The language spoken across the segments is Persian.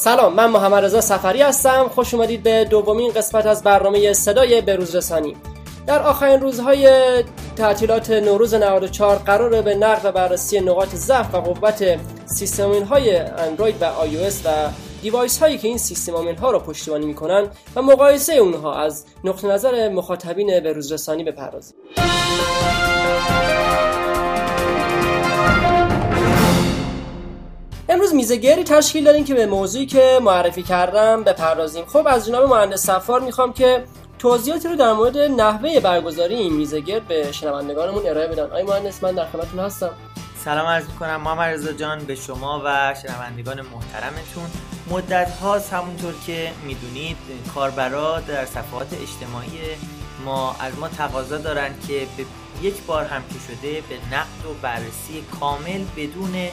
سلام من محمد رضا سفری هستم. خوش اومدید به دومین قسمت از برنامه صدای بروز رسانی. در آخرین روزهای تعطیلات نوروز 94 قرار به نقد و بررسی نقاط ضعف و قوت سیستم های اندروید و آی و دیوایس هایی که این سیستم ها رو پشتیبانی می‌کنن و مقایسه اونها از نقطه نظر مخاطبین بروز رسانی بپردازیم. امروز میزگری تشکیل داریم که به موضوعی که معرفی کردم بپردازیم. خب از جناب مهندس سفار می‌خوام که توضیحاتی رو در مورد نحوه برگزاری این میزگر به شنوندگانمون ارائه بدن. آی مهندس من در خدمتتون هستم. سلام عرض می‌کنم. محمد رضا جان به شما و شنوندگان محترمتون. مدت هاست همونطور که می‌دونید کاربرا در صفحات اجتماعی ما از ما تقاضا دارن که به یک بار هم که شده به نقد و بررسی کامل بدون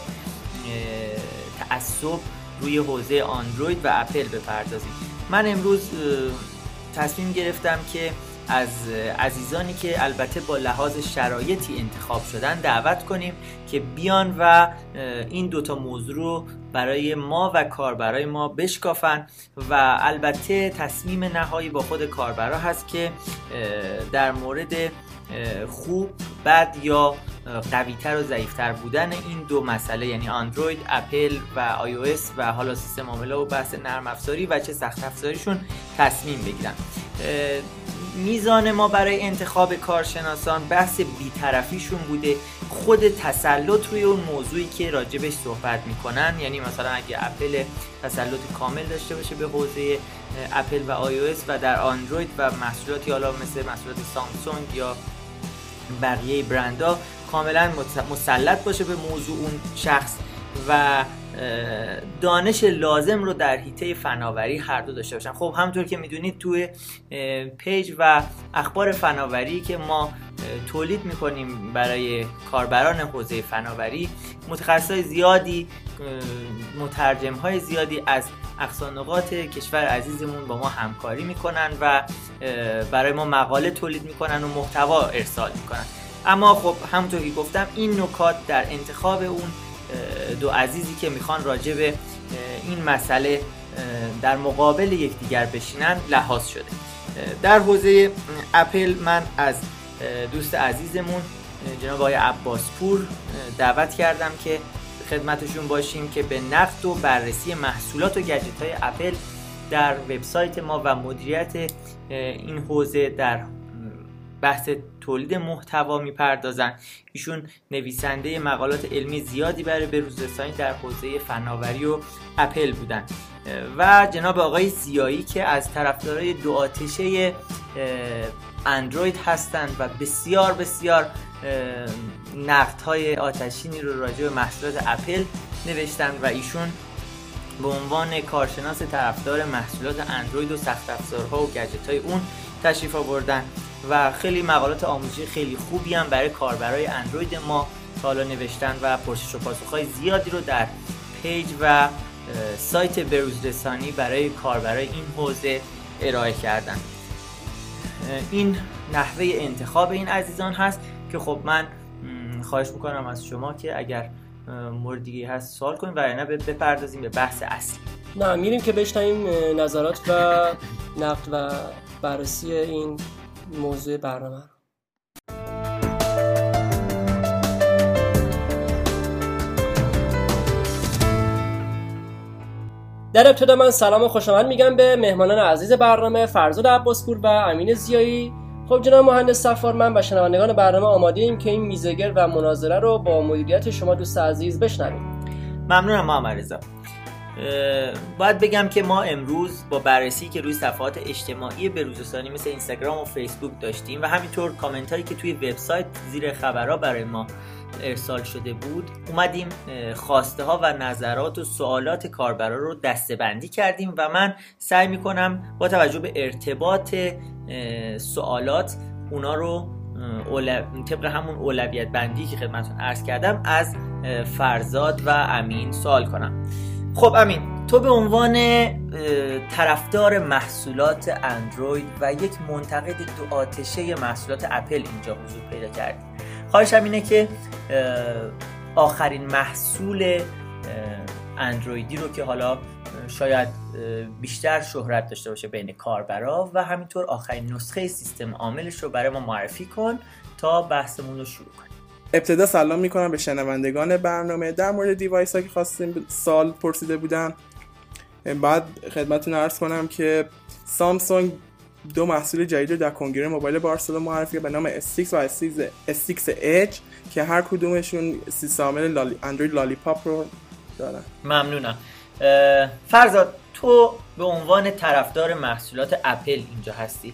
تعصب روی حوزه اندروید و اپل بپردازیم. من امروز تصمیم گرفتم که از عزیزانی که البته با لحاظ شرایطی انتخاب شدن دعوت کنیم که بیان و این دوتا موضوع رو برای ما و کاربرای ما بشکافن و البته تصمیم نهایی با خود کاربرا هست که در مورد خوب بد یا قویتر و ضعیفتر بودن این دو مسئله یعنی اندروید اپل و آی و حالا سیستم عامله و بحث نرم افزاری و چه سخت افزاریشون تصمیم بگیرن. میزان ما برای انتخاب کارشناسان بحث بیطرفیشون بوده. خود تسلط روی اون موضوعی که راجبش صحبت می‌کنن یعنی مثلا اگه اپل تسلط کامل داشته باشه به حوزه اپل و آی و در اندروید و محصولاتی حالا مثل محصولات سامسونگ یا بقیه برندها کاملا مسلط باشه به موضوع اون شخص و دانش لازم رو در حیطه فناوری هر دو داشته باشن. خب همونطور که می‌دونید توی پیج و اخبار فناوری که ما تولید می‌کنیم برای کاربران حوزه فناوری متخصصای زیادی مترجم های زیادی از اقصانقات کشور عزیزمون با ما همکاری می‌کنن و برای ما مقاله تولید می‌کنن و محتوا ارسال می‌کنن. اما خب همونطور که گفتم این نکات در انتخاب اون دو عزیزی که می‌خوان راجع به این مسئله در مقابل یکدیگر بشینن لحاظ شده. در حوزه اپل من از دوست عزیزمون جناب آقای عباسپور دعوت کردم که خدمتشون باشیم که به نقد و بررسی محصولات و گجت های اپل در وبسایت ما و مدیریت این حوزه در بحث تولید محتوا می‌پردازن. ایشون نویسنده مقالات علمی زیادی برای بروزرسانی در حوزه فناوری و اپل بودن. و جناب آقای زیایی که از طرفدارای دو آتشه اندروید هستند و بسیار بسیار نقد های آتشینی رو راجع به محصولات اپل نوشتن و ایشون به عنوان کارشناس طرفدار محصولات اندروید و سخت افزارها و گجت های اون تشریف آوردن. و خیلی مقالات آموزشی خیلی خوبی هم برای کاربرای اندروید ما تا حالا نوشتن و پرسش و پاسخهای زیادی رو در پیج و سایت بروزرسانی برای کاربرای این حوزه ارائه کردن. این نحوه انتخاب این عزیزان هست که خب من خواهش می‌کنم از شما که اگر موردی هست سوال کنیم و نه بپردازیم به بحث اصلی. نه میریم که بشنویم نظرات و نقد و بررسی این موضوع برنامه در ابتدا من سلام و خوش آمد میگم به مهمانان عزیز برنامه فرزاد عباسپور و امین زیایی. خب جناب مهندس سفار من و شنوندگان برنامه آماده ایم که این میزگر و مناظره رو با مدیریت شما دوست عزیز بشنویم. ممنونم محمد رضا. باید بگم که ما امروز با بررسی که روی صفحات اجتماعی بروزرسانی مثل اینستاگرام و فیسبوک داشتیم و همینطور کامنت هایی که توی وبسایت زیر خبرها برای ما ارسال شده بود اومدیم خواسته ها و نظرات و سوالات کاربرا رو دستبندی کردیم و من سعی می‌کنم با توجه به ارتباط سوالات اونا رو طبق همون اولویت بندی که خدمتتون عرض کردم از فرزاد و امین سوال کنم. خب امین تو به عنوان طرفدار محصولات اندروید و یک منتقد دو آتشه محصولات اپل اینجا حضور پیدا کردی. خواهشم اینه که آخرین محصول اندرویدی رو که حالا شاید بیشتر شهرت داشته باشه بین کاربرا و همینطور آخرین نسخه سیستم عاملش رو برای ما معرفی کن تا بحثمون رو شروع کنیم. ابتدا سلام می‌کنم به شنوندگان برنامه. در مورد دیوایس ها که خواستیم سال پرسیده بودن بعد خدمتتون عرض کنم که سامسونگ دو محصول جدید در کنگره موبایل بارسلون معرفی به نام S6 و S6 Edge که هر کدومشون سیستم لالی... اندروید لالیپاپ رو دارن. ممنونم. فرزاد تو به عنوان طرفدار محصولات اپل اینجا هستی.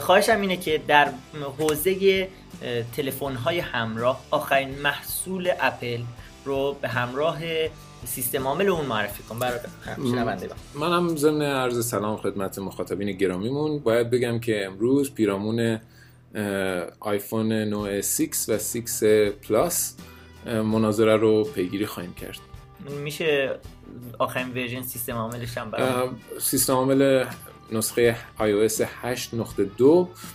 خواهشم اینه که در حوزه تلفن های همراه. آخرین محصول اپل رو به همراه سیستم عامل اون معرفی کن. برای منم ضمن عرض سلام خدمت مخاطبین گرامیمون. باید بگم که امروز پیرامون آیفون نوع 6 و 6 پلاس مناظره رو پیگیری خواهیم کرد. میشه آخرین ورژن سیستم عاملش هم سیستم عامل نسخه iOS 8.2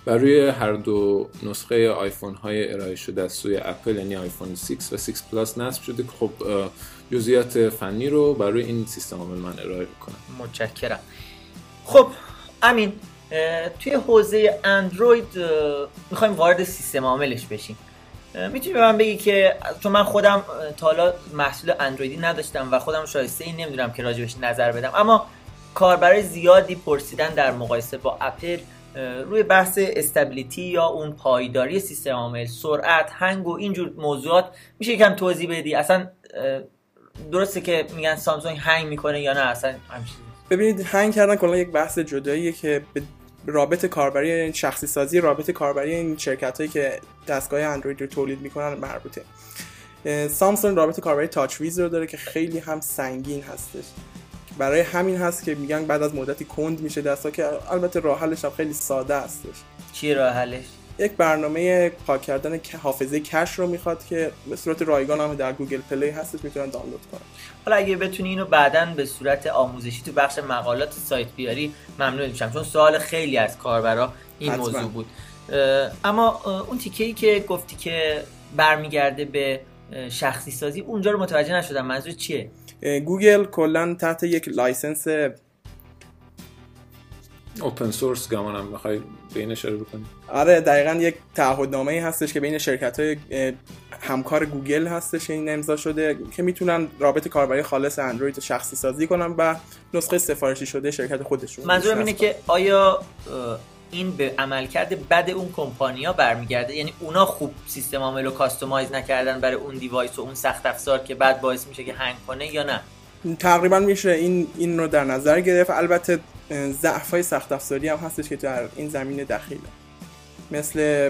بر روی هر دو نسخه آیفون های ارائه شده از سوی اپل یعنی آیفون 6 و 6 پلاس نصب شده که خب جزئیات فنی رو برای این سیستم عامل من ارائه می‌کنم متشکرم. خب امین توی حوزه اندروید می‌خوایم وارد سیستم عاملش بشیم. می‌تونی به من بگی که چون من خودم تا حالا محصول اندرویدی نداشتم و خودم شایسته این نمی‌دونم که راجبش نظر بدم اما کاربرای زیادی پرسیدن در مقایسه با اپل روی بحث استابیلیتی یا اون پایداری سیستم عامل سرعت هنگ و اینجور موضوعات میشه یکم توضیح بدی؟ اصلا درسته که میگن سامسونگ هنگ می‌کنه یا نه؟ اصلا ببینید هنگ کردن کلا یک بحث جداییه که به رابط کاربری شخصی سازی رابط کاربری این شرکت هایی که دستگاه اندروید رو تولید می‌کنن مربوطه. سامسونگ رابط کاربری TouchWiz رو داره که خیلی هم سنگین هستش. برای همین هست که میگن بعد از مدتی کند میشه دستگاه که البته راه حلش هم خیلی ساده هستش چی راه حلش؟ یک برنامه پاک کردن حافظه کش رو می‌خواد که به صورت رایگان هم در Google Play هستش می‌تونن دانلود کنن. حالا اگه بتونی اینو بعدا به صورت آموزشی تو بخش مقالات سایت بیاری ممنون میشم چون سوال خیلی از کاربرا این حتما. موضوع بود. اما اون تیکه ای که گفتی که برمیگرده به شخصی سازی اونجا رو متوجه نشدم منظور چیه؟ گوگل کلا تحت یک لایسنس اوپن سورس گمانم می‌خوای به این اشاره بکنی؟ آره دقیقا یک تعهدنامه ای هستش که بین شرکت های همکار گوگل هستش این امضا شده که می‌تونن رابط کاربری خالص اندروید رو شخصی سازی کنن و نسخه سفارشی شده شرکت خودشون. منظورم اینه که آیا این به عملکرد بد اون کمپانیا برمیگرده. یعنی اونا خوب سیستم عامل رو کاستومایز نکردن برای اون دیوایس و اون سخت افزار که بعد باعث میشه که هنگ کنه یا نه. تقریبا میشه این این رو در نظر گرفت. البته ضعف های سخت افزاری هم هستش که در این زمینه دخیله مثل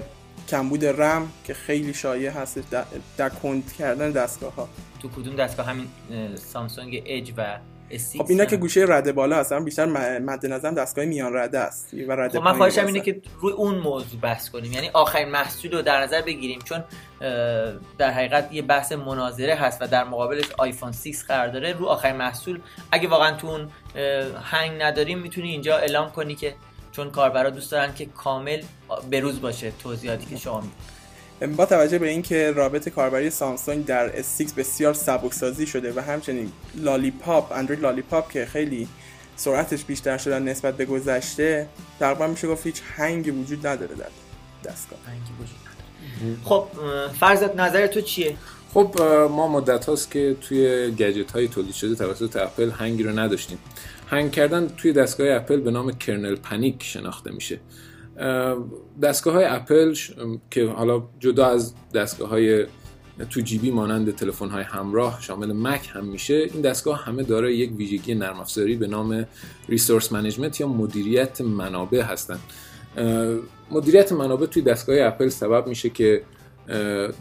کمبود رم که خیلی شایع هست در, در کند کردن دستگاه ها تو کدوم دستگاه؟ همین سامسونگ اج و خب اینا که گوشه رده بالا هستن بیشتر مد نظرم دستگاه میان رده است و رده خب من خواهشم اینه که روی اون موضوع بحث کنیم. یعنی آخرین محصول رو در نظر بگیریم چون در حقیقت یه بحث مناظره هست و در مقابلش آیفون 6 قرار داره. رو آخرین محصول اگه واقعا تو اون هنگ نداریم می‌تونی اینجا اعلام کنی که چون کاربرا دوست دارن که کامل بروز باشه توضیحاتی که شما با توجه به اینکه رابط کاربری سامسونگ در S6 بسیار سبکسازی شده و همچنین Lollipop اندروید Lollipop که خیلی سرعتش بیشتر شده نسبت به گذشته تقریبا میشه گفت هیچ هنگی وجود نداره در دستگاه. هنگی وجود خب فرزاد نظر تو چیه؟ خب ما مدت هاست که توی گجت های تولید شده توسط اپل هنگی رو نداشتیم. هنگ کردن توی دستگاه اپل به نام kernel panic شناخته میشه. دستگاه های اپل که حالا جدا از دستگاه های تو جیبی مانند تلفن های همراه شامل مک هم میشه این دستگاه همه دارای یک ویژگی نرم افزاری به نام resource management یا مدیریت منابع هستند مدیریت منابع توی دستگاه اپل سبب میشه که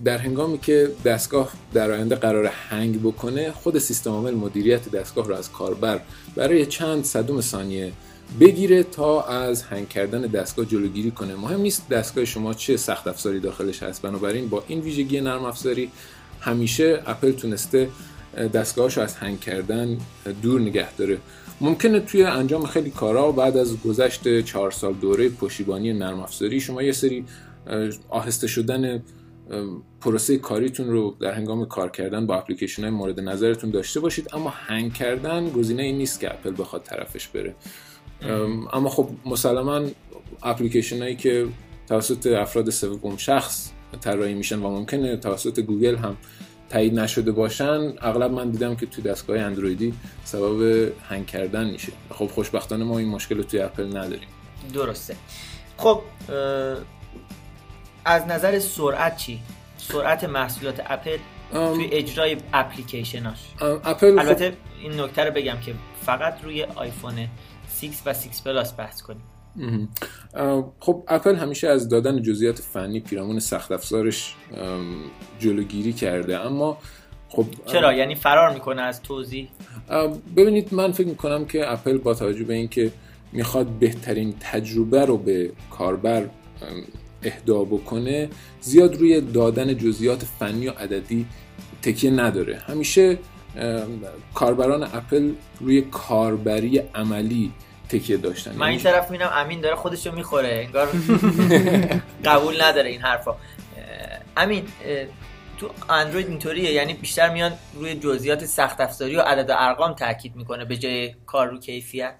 در هنگامی که دستگاه در آینده قرار هنگ بکنه خود سیستم عامل مدیریت دستگاه رو از کاربر برای چند صدوم ثانیه بگیره تا از هنگ کردن دستگاه جلوگیری کنه. مهم نیست دستگاه شما چه سخت افزاری داخلش هست. بنابراین با این ویژگی نرم افزاری همیشه اپل تونسته دستگاهش از هنگ کردن دور نگه داره. ممکنه توی انجام خیلی کارا بعد از گذشت چهار سال دوره پشتیبانی نرم افزاری شما یه سری آهسته شدن پروسه کاریتون رو در هنگام کار کردن با اپلیکیشن های مورد نظرتون داشته باشید. اما هنگ کردن گزینه این نیست که اپل بخواد طرفش بره. اما خب مسلما اپلیکیشن هایی که توسط افراد سوم شخص طراحی میشن و ممکنه توسط گوگل هم تایید نشده باشن اغلب من دیدم که توی دستگاه اندرویدی سبب هنگ کردن میشه. خب خوشبختانه ما این مشکل رو توی اپل نداریم. درسته. خب از نظر سرعت چی؟ سرعت محصولات اپل توی اجرای اپلیکیشناش. اپل البته این نکته رو بگم که فقط روی آیفون 6 و 6 پلاس بحث کنیم. خب اپل همیشه از دادن جزئیات فنی پیرامون سخت افزارش جلوگیری کرده. اما خب چرا؟ یعنی فرار می‌کنه از توضیح؟ ببینید من فکر می‌کنم که اپل با توجه به اینکه می‌خواد بهترین تجربه رو به کاربر اهدا بکنه زیاد روی دادن جزئیات فنی و عددی تکیه نداره. همیشه کاربران اپل روی کاربری عملی تکیه داشتن. من این یعنی طرف می‌بینم امین داره خودشو می‌خوره انگار قبول نداره این حرفا. امین تو اندروید اینطوریه یعنی بیشتر میان روی جزئیات سخت افزاری و عدد و ارقام تاکید می‌کنه به جای کار رو کیفیت.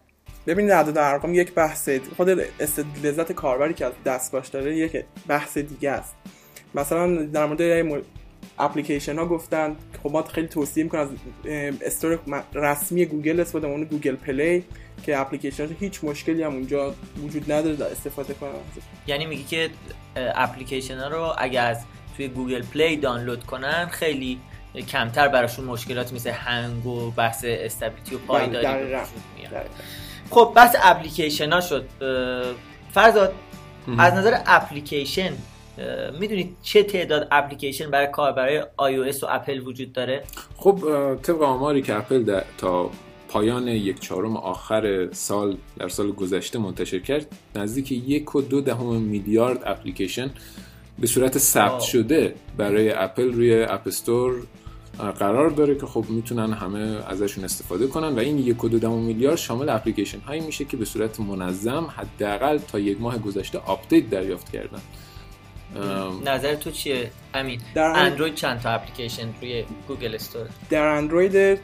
ببینید عدد ارقام یک بحث خود لذت کاربری که از دستگاهش داره یک بحث دیگه است. مثلا در مورد اپلیکیشن ها گفتن خب ما خیلی توصیه می‌کنم از store رسمی گوگل استفاده اون Google Play که اپلیکیشن هیچ مشکلی هم اونجا وجود نداره استفاده کنم یعنی میگی که اپلیکیشن ها رو اگر از توی Google Play دانلود کنن خیلی کمتر براشون مشکلات مثل هنگ و بحث stability و پایداری وجود میاد. خب بحث اپلیکیشن ها شد فرزاد از نظر اپلیکیشن می‌دونید چه تعداد اپلیکیشن برای کار برای iOS و اپل وجود داره؟ خب طبق آماری که اپل تا پایان یک چهارم آخر سال در سال گذشته منتشر کرد نزدیک یک و دو دهم میلیارد اپلیکیشن به صورت ثبت شده برای اپل روی App Store قرار داره که خب می‌تونن همه ازشون استفاده کنن و این یک و دو میلیارد شامل اپلیکیشن هایی میشه که به صورت منظم حداقل تا یک ماه گذشته update دریافت کردن. نظر تو چیه؟ امین در اندروید چند تا اپلیکیشن روی Google Store؟ در اندروید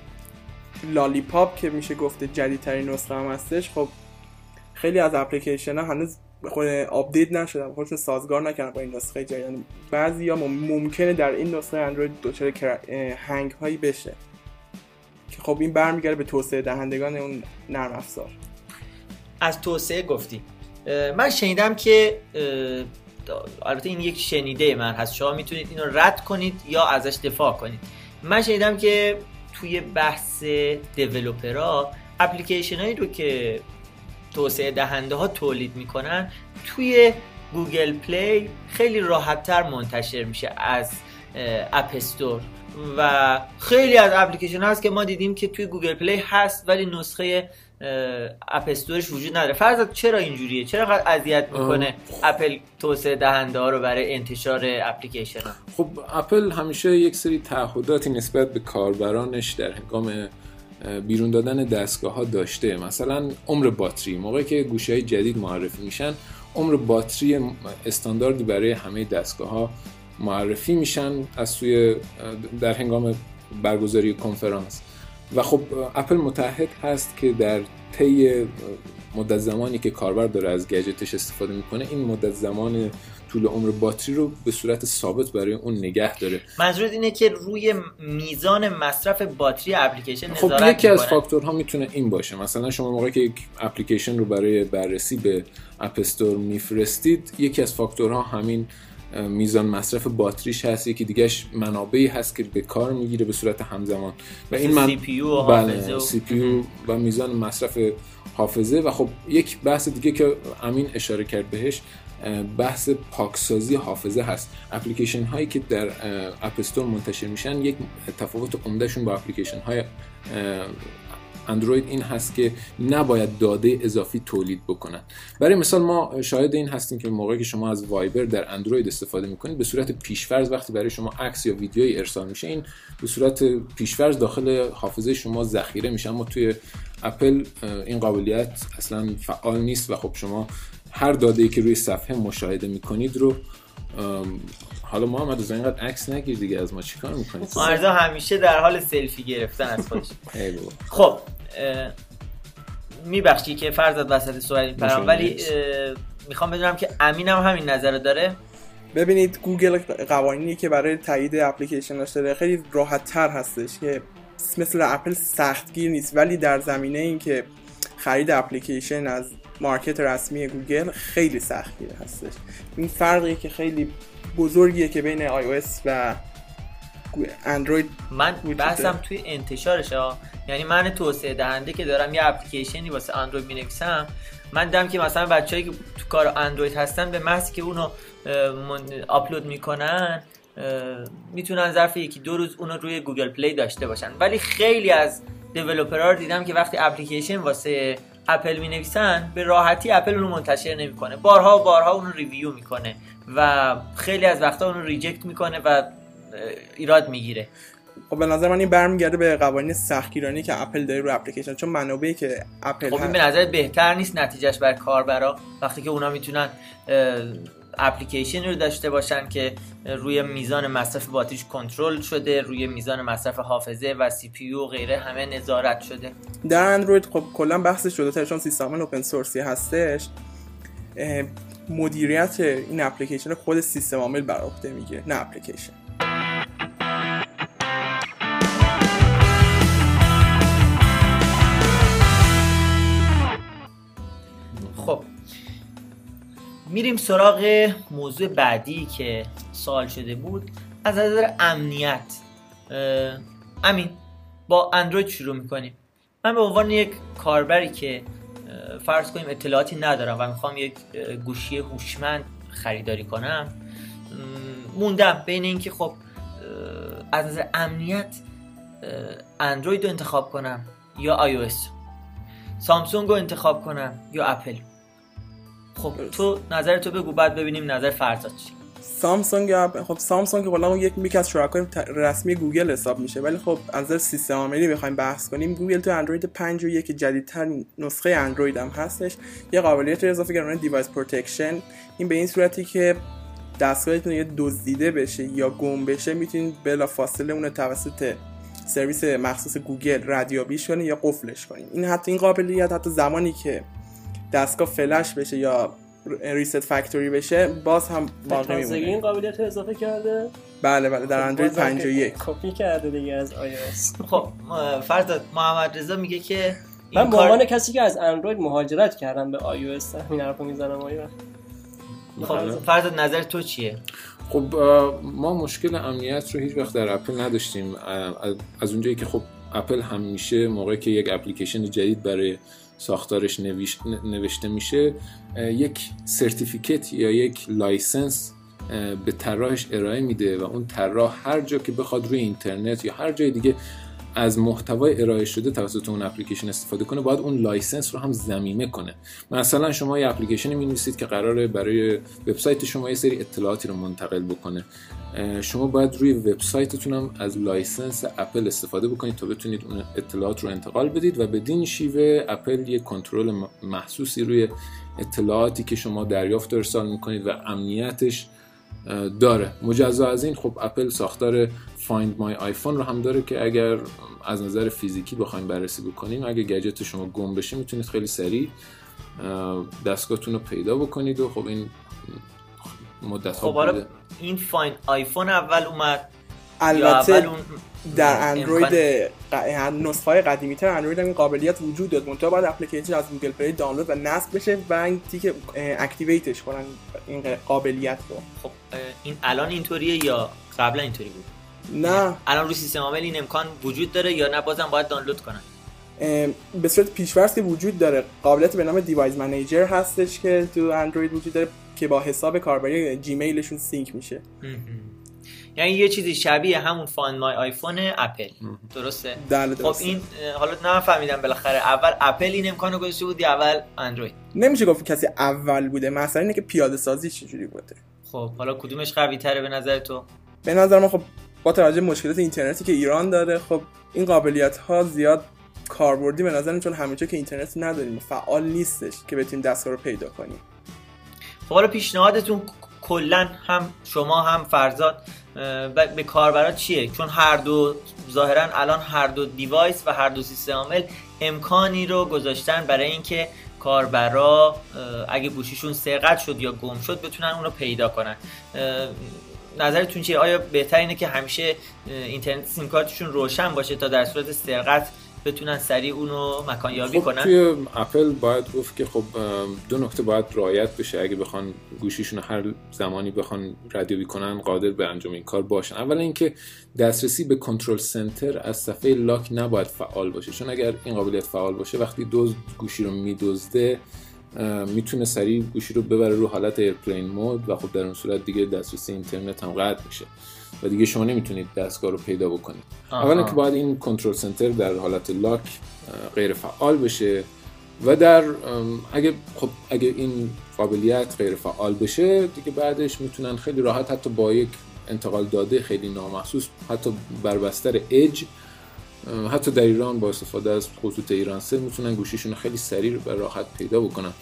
Lollipop که میشه گفته جدیدترین نسخه هم هستش خب خیلی از اپلیکیشن ها هنوز خود update نشدن خودشون سازگار نکردن با این نسخه جدید. یعنی بعضی یا ممکنه در این نسخه اندروید دچار هنگ هایی بشه. که خب این برمیگرده به توسعه دهندگان اون نرم افزار. از توسعه گفتی. من شنیدم که البته این یک شنیده من هست. شما می‌تونید اینو رد کنید یا ازش دفاع کنید. من شنیدم که توی بحث developer ا application هایی رو که توسعه دهنده ها تولید می‌کنن توی Google Play خیلی راحتتر منتشر میشه از App Store و خیلی از اپلیکیشن هست که ما دیدیم که توی Google Play هست ولی نسخه اپستورش وجود نداره. فرض چرا اینجوریه؟ چرا قد اذیت می‌کنه اپل توسعه دهنده ها رو برای انتشار اپلیکیشن ها؟ خب اپل همیشه یک سری تعهداتی نسبت به کاربرانش در هنگام بیرون دادن دستگاه ها داشته. مثلا عمر باتری. موقعی که گوشه های جدید معرفی میشن عمر باتری استانداردی برای همه دستگاه ها معرفی میشن از سوی در هنگام برگزاری کنفرانس. و خب اپل متحد هست که در طی مدت زمانی که کاربر داره از گجتش استفاده می‌کنه این مدت زمان طول عمر باتری رو به صورت ثابت برای اون نگه داره. منظورت اینه که روی میزان مصرف باتری اپلیکیشن خب یکی از فاکتورها می‌تونه این باشه. مثلا شما موقعی که یک اپلیکیشن رو برای بررسی به اپ استور میفرستید یکی از فاکتورها همین میزان مصرف باتریش هست یکی دیگهش منابعی هست که به کار می‌گیره به صورت همزمان. و این من CPU بله CPU و میزان مصرف حافظه و خب یک بحث دیگه که امین اشاره کرد بهش بحث پاکسازی حافظه هست. اپلیکیشن هایی که در App Store منتشر میشن یک تفاوت عمدهشون با اپلیکیشن های اندروید این هست که نباید داده اضافی تولید بکنن. برای مثال ما شاهد این هستیم که موقعی که شما از وایبر در اندروید استفاده می‌کنید به صورت پیشفرض وقتی برای شما عکس یا ویدیویی ارسال میشه این به صورت پیشفرض داخل حافظه شما ذخیره میشه. اما توی اپل این قابلیت اصلا فعال نیست و خب شما هر داده ای که روی صفحه مشاهده می‌کنید رو حالا محمد از اینقدر عکس نگیر دیگه از ما. چیکار می‌کنی؟ آرزا همیشه در حال سلفی گرفتن از خودش. خب میبخشی که فرزاد وسط صحبت می‌پرم ولی می‌خوام بدونم که امینم همین نظر داره. ببینید گوگل قوانینی که برای تایید اپلیکیشن داره خیلی راحت تر هستش که مثل اپل سختگیر نیست ولی در زمینه این که خرید اپلیکیشن از market رسمی گوگل خیلی سختگیر هستش. این فرقی که خیلی بزرگیه که بین iOS و اندروید من بحثم توی انتشارش ها یعنی من توسعه دهنده که دارم یه اپلیکیشنی واسه اندروید می‌نویسم من دیدم که مثلا بچه‌ای که تو کار اندروید هستن به محضی که اونو آپلود می‌کنن می‌تونن ظرف یکی دو روز اونو روی Google Play داشته باشن. ولی خیلی از developer ها رو دیدم که وقتی اپلیکیشن واسه اپل می نویسن به راحتی اپل اونو منتشر نمی‌کنه. بارها و بارها اونو review می‌کنه و خیلی از وقتا اونو reject می‌کنه و ایراد می‌گیره. خب به نظر من این برمیگرده به قوانین سختگیرانه‌ای که اپل داره رو اپلیکیشن. چون منابعی که اپل خب این به نظر بهتر نیست نتیجهش بر کاربرا؟ وقتی که اونا می‌تونن اپلیکیشن رو داشته باشن که روی میزان مصرف باتریش کنترل شده روی میزان مصرف حافظه و CPU و غیره همه نظارت شده. در اندروید خب کلا بحث شده تا چون سیستم open source ی هستش مدیریت این اپلیکیشن خود سیستم عامل بر عهده می‌گیره نه اپلیکیشن. میریم سراغ موضوع بعدی که سوال شده بود. از نظر امنیت امین با اندروید شروع می‌کنیم. من به عنوان یک کاربری که فرض کنیم اطلاعاتی ندارم و می‌خوام یک گوشی هوشمند خریداری کنم موندم. بین اینکه خب از نظر امنیت اندروید رو انتخاب کنم یا او سامسونگ رو انتخاب کنم یا اپل. خب تو نظر تو بگو بعد ببینیم نظر فرزاد چی. سامسونگ خب سامسونگ کلا یکی از شرکای رسمی گوگل حساب میشه ولی خب از نظر سیستم عاملی بخوایم بحث کنیم گوگل تو اندروید 5 و یک جدیدترین نسخه اندروید هم هستش. یه قابلیت اضافه کردن device protection این به این صورتی که دستگاهتون یه دزدیده بشه یا گم بشه می‌تونید بلا فاصله اون توسط سرویس مخصوص گوگل ردیابیش کنید یا قفلش کنید. این حتی این قابلیت حتی زمانی که دستگاه فلش بشه یا reset factory بشه باز هم باقی میمونه. این قابلیت اضافه کرده؟ بله بله در اندروید 51 کپی کرده دیگه از iOS. خب فرزاد محمد رضا میگه که من به عنوان کسی که از اندروید مهاجرت کردم به iOS همین حرفو می‌زنم آیا؟ خب فرزاد. نظر تو چیه؟ خب ما مشکل امنیت رو هیچ وقت در اپل نداشتیم. از اونجایی که خب اپل همیشه موقعی که یک اپلیکیشن جدید برای ساختارش نوشته میشه یک certificate یا یک license به طراحش ارائه میده و اون طراح هر جا که بخواد روی اینترنت یا هر جای دیگه از محتوای ارائه شده توسط اون اپلیکیشن استفاده کنه باید اون license رو هم ضمیمه کنه. مثلا شما یه اپلیکیشن می نویسید که قراره برای وبسایت شما یه سری اطلاعاتی رو منتقل بکنه. شما باید روی وبسایتتون هم از license اپل استفاده بکنید تا بتونید اون اطلاعات رو انتقال بدید و بدین شیوه اپل یه کنترل محسوسی روی اطلاعاتی که شما دریافت ارسال می‌کنید و امنیتش داره. مجزا از این خب اپل ساختار Find My iPhone رو هم داره که اگر از نظر فیزیکی بخوایم بررسی بکنیم اگر گجت شما گم بشه می‌تونید خیلی سریع دستگاهتون رو پیدا بکنید و خب این مدت خب این Find iPhone اول اومد. البته در اندروید نسخه های قدیمی تر اندروید هم این قابلیت وجود داره. منتها باید اپلیکیشن از گوگل پلی دانلود و نصب بشه و این تیک activate ش کنن این قابلیت رو. خب این الان اینطوریه یا قبلا اینطوری بود؟ نه. الان روی سیستم عامل این امکان وجود داره یا نه؟ بازم باید دانلود کنن. به صورت پیش‌فرض که وجود داره. قابلیت به نام device manager هستش که تو اندروید وجود داره که با حساب کاربری جیمیلشون sync میشه. یعنی یه چیزی شبیه همون Find My iPhone اپل درسته؟ خب این حالا نفهمیدم بالاخره اول اپل این امکانو گذاشته بود یا اول اندروید. نمیشه گفت کسی اول بوده مثلا اینه که پیاده سازی چجوری بوده؟ خب حالا کدومش قوی تره به نظر تو؟ به نظر من خب با توجه مشکلات اینترنتی که ایران داره خب این قابلیت ها زیاد کاربردی به نظر چون همه که اینترنت نداریم فعال نیستش که بتونیم دستگاه رو پیدا کنیم. خب حالا پیشنهادتون کلا هم شما هم فرزاد به کاربرا چیه؟ چون هر دو ظاهرا الان هر دو دیوایس و هر دو سیستم عامل امکانی رو گذاشتن برای اینکه کاربرا اگه گوشیشون سرقت شد یا گم شد بتونن اون رو پیدا کنن. نظرتون چیه؟ آیا بهتر اینه که همیشه اینترنت سیم کارتشون روشن باشه تا در صورت سرقت بتونن سریع اونو مکان یابی خب کنن؟ توی اپل باید گفت که خب دو نکته باید رعایت بشه. اگه بخوان گوشیشون هر زمانی بخوان ردیابی کنن قادر به انجام این کار باشن. اولا اینکه دسترسی به control center از صفحه lock نباید فعال باشه. چون اگر این قابلیت فعال باشه وقتی دزد گوشی رو میدزده می‌تونه سریع گوشی رو ببره رو حالت airplane mode و خب در اون صورت دیگه دسترسی اینترنت هم قطع میشه. و دیگه شما نمی‌تونید دستگاه رو پیدا بکنید. اولا که باید این control center در حالت lock غیر فعال بشه و در اگه خب اگه این قابلیت غیر فعال بشه دیگه بعدش می‌تونن خیلی راحت حتی با یک انتقال داده خیلی نامحسوس حتی بر بستر اج حتی در ایران با استفاده از خطوط ایران سه می‌تونن گوشیشون خیلی سریع و راحت پیدا بکنن.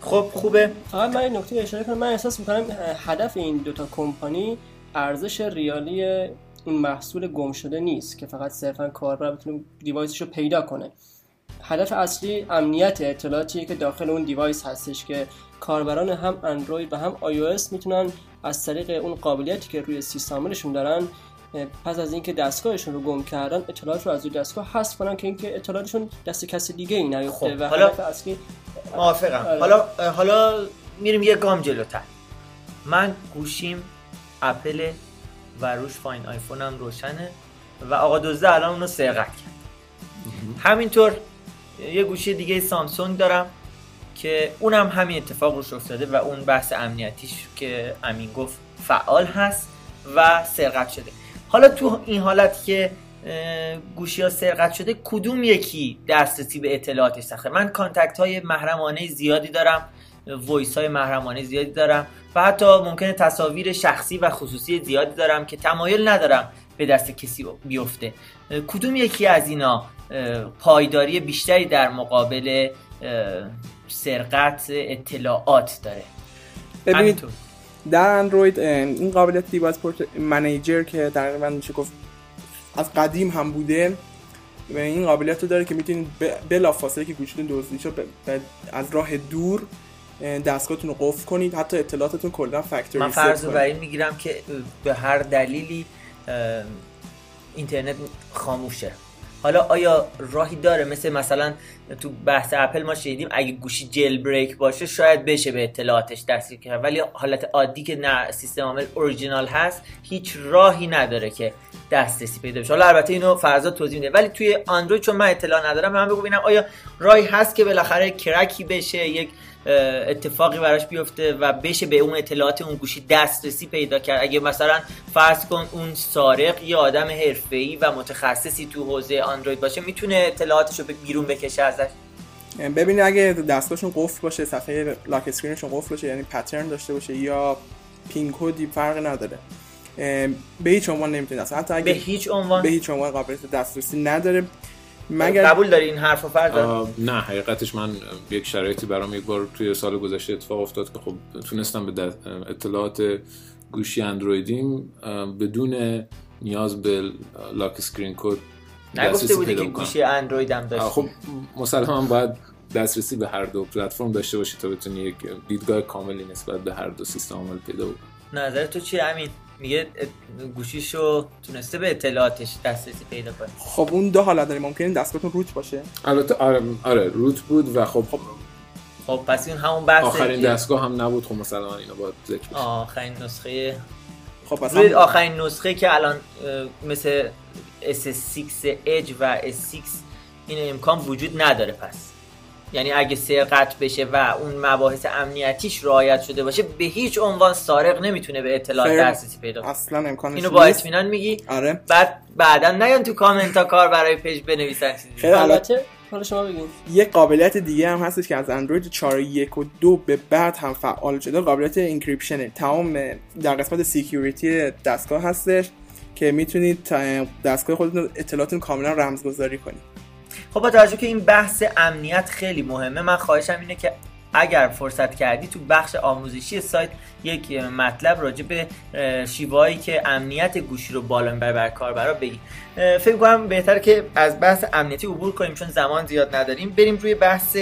خب خوبه. فقط من نکته اشاره کنم. من احساس می‌کنم هدف این دوتا کمپانی ارزش ریالی این محصول گم شده نیست که فقط صرفا کاربر بتونه دیوایسش رو پیدا کنه. هدف اصلی امنیت اطلاعاتیه که داخل اون دیوایس هستش که کاربران هم اندروید و هم آی می‌تونن از طریق اون قابلیتی که روی سیستمشون دارن پس از اینکه دستگاهشون رو گم کردن اطلاعات رو از روی دستگاه حذف کنن که اینکه اطلاعاتشون دست کسی دیگه ای نیفته خب. و حالا اصلی موافقم آره. حالا حالا میریم یه گام جلوتر من گوشیم اپل و روش فاین آیفون هم روشنه و آقا دزده الان اونو سرقت کرد همینطور یه گوشی دیگه سامسونگ دارم که اونم همین اتفاق روش افتاده و اون بحث امنیتیش که امین گفت فعال هست و سرقت شده حالا تو این حالت که گوشی ها سرقت شده کدوم یکی دسترسی به اطلاعاتش سخته؟ من contact های محرمانه زیادی دارم voice های محرمانه زیادی دارم و حتی ممکنه تصاویر شخصی و خصوصی زیادی دارم که تمایل ندارم به دست کسی بیفته. کدوم یکی از اینا پایداری بیشتری در مقابل سرقت اطلاعات داره؟ ببینید در اندروید این قابلیت دیوایس پورت منیجر که تقریبا میشه گفت از قدیم هم بوده. این قابلیت رو داره که می‌تونید بلا فاصله که گوشیتون دزدی شد از راه دور دستگاهتون رو قفل کنید. حتی اطلاعاتتون کلا فکتوری من فرض بر این می‌گیرم که به هر دلیلی اینترنت خاموشه حالا آیا راهی داره مثل مثلا تو بحث اپل ما شنیدیم؟ اگه گوشی جل بریک باشه شاید بشه به اطلاعاتش دسترسی کرد. ولی حالت عادی که نه سیستم عامل اورجینال هست هیچ راهی نداره که دسترسی پیدا بشه. حالا البته اینو فرضا توضیح میده ولی توی اندروید چون من اطلاع ندارم من بگو ببینم آیا راهی هست که بالاخره کرکی بشه یک اتفاقی براش بیفته و بشه به اون اطلاعات اون گوشی دسترسی پیدا کرد. اگه مثلا فرض کن اون سارق یه آدم حرفه‌ای و متخصصی تو حوزه اندروید باشه می‌تونه اطلاعاتش رو بیرون بکشه ازش؟ ببینید اگه دستگاهشون قفل باشه صفحه lock screen شون قفل باشه یعنی pattern داشته باشه یا pin code ی فرق نداره. به هیچ عنوان نمی‌تونه اصلا حتی اگه به هیچ عنوان؟ به هیچ عنوان قابلیت دسترسی نداره. مگر قبول داری این حرفو فرزاد؟ نه حقیقتش من یک شرایطی برام یک بار توی سال گذشته اتفاق افتاد که خب تونستم به اطلاعات گوشی اندرویدیم بدون نیاز به lock screen code نگفته بودی که گوشی اندروید هم داشتی. خب مسلما باید دسترسی به هر دو پلتفرم داشته باشی تا بتونی یک دیدگاه کاملی نسبت به هر دو سیستم عامل پیدا بکنی. نظر تو چیه همین میگه گوشیشو تونسته به اطلاعاتش دسترسی پیدا کنه. خب اون دو حالت داره ممکنه دستگاهتون روت باشه؟ البته آره آره روت بود و خب خب خب پس این همون بحث آخرین دستگاه هم نبود خب مثلا اینا باید ذکر بشه. آخرین نسخه خب پس روی آخرین نسخه که الان مثل S6 Edge و S6 این امکان وجود نداره پس. یعنی اگه سرقت بشه و اون مباحث امنیتیش رعایت شده باشه به هیچ عنوان سارق نمی‌تونه به اطلاعات دسترسی پیدا کنه. اصلا امکانش اینو با اطمینان میگی. آره. بعد بعدا نیان تو کامنت ها کاربرای پیج بنویسن چیزی. البته حالا شما بگین یه قابلیت دیگه هم هستش که از اندروید 4.1 و 2 به بعد هم فعال شده. قابلیت encryption تمام در قسمت security دستگاه هستش که می‌تونید دستگاه خودتون اطلاعاتتون کاملا رمزگذاری کنید. خب با توجه که این بحث امنیت خیلی مهمه من خواهشم اینه که اگر فرصت کردی تو بخش آموزشی سایت یک مطلب راجع به شیوهایی که امنیت گوشی رو بالا می‌بره بر کاربرا بگی. فکر کنم بهتر که از بحث امنیتی عبور کنیم چون زمان زیاد نداریم. بریم روی بحث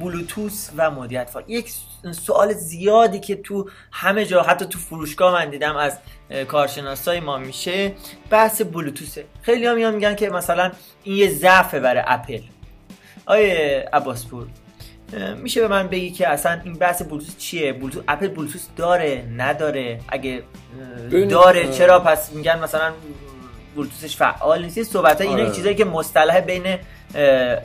بلوتوس و مدیریت فایل یک سوال زیادی که تو همه جا حتی تو فروشگاه من دیدم از کارشناسای ما میشه بحث بلوتوسه خیلی ها میان میگن که مثلا این یه ضعفه برای اپل. آیه عباسپور میشه به من بگی که اصلا این بحث بلوتوس چیه؟ بلوتوس اپل بلوتوس داره نداره؟ اگه داره چرا؟ پس میگن مثلا بلوتوسش فعال نیست. صحبت های اینا آره. چیزایی که مصطلح بین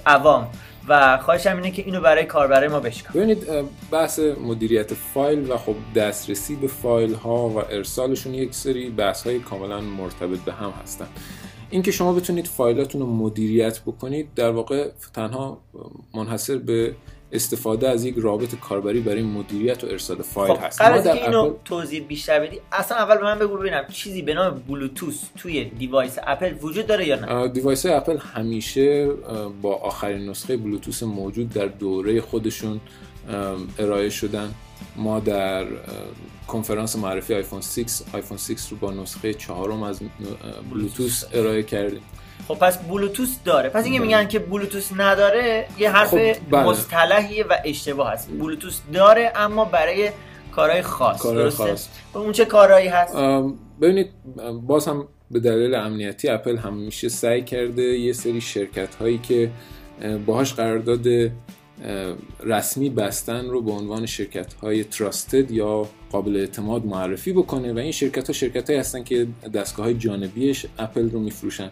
عوام. و خواهشم اینه که اینو برای کاربرای ما بشکن ببینید بحث مدیریت فایل و خب دسترسی به فایل ها و ارسالشون یک سری بحث های کاملا مرتبط به هم هستن. اینکه شما بتونید فایلاتون رو مدیریت بکنید در واقع تنها منحصر به استفاده از یک رابط کاربری برای مدیریت و ارسال فایل خب هست. قبل از اینو توضیح بیشتر بدی اصلا اول به من بگو ببینم چیزی به نام بلوتوث توی device اپل وجود داره یا نه؟ device اپل همیشه با آخرین نسخه بلوتوث موجود در دوره خودشون ارائه شدن. ما در کنفرانس معرفی آیفون 6 آیفون 6 رو با نسخه چهارم از بلوتوث ارائه کردیم. خب پس بلوتوث داره. پس اینکه میگن که بلوتوث نداره یه حرف خب بله. مصطلحیه و اشتباه هست. بلوتوث داره اما برای کارهای خاص. کارهای خاص. خب اون چه کارهایی هست؟ ببینید باز هم به دلیل امنیتی اپل همیشه سعی کرده یه سری شرکت هایی که باهاش قرارداد رسمی بستن رو به عنوان شرکت های تراستد یا قابل اعتماد معرفی بکنه و این شرکت ها شرکت های هستن که دستگاه های جانبیش اپل رو میفروشن.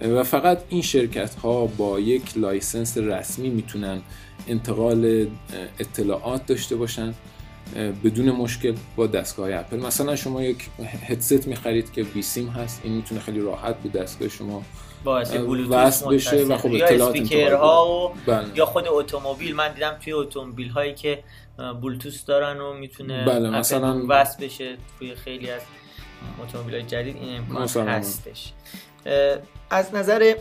و فقط این شرکت ها با یک license رسمی می‌تونن انتقال اطلاعات داشته باشن بدون مشکل با دستگاه اپل. مثلا شما یک هدست می‌خرید که بیسیم هست این می‌تونه خیلی راحت به دستگاه شما با بلوتوث بشه و خب اطلاعات و بله. یا خود اتومبیل من دیدم توی اتومبیل هایی که بلوتوث دارن و می‌تونه بله مثلا وصل بشه توی خیلی از اتومبیل های جدید این امکان هستش. از نظر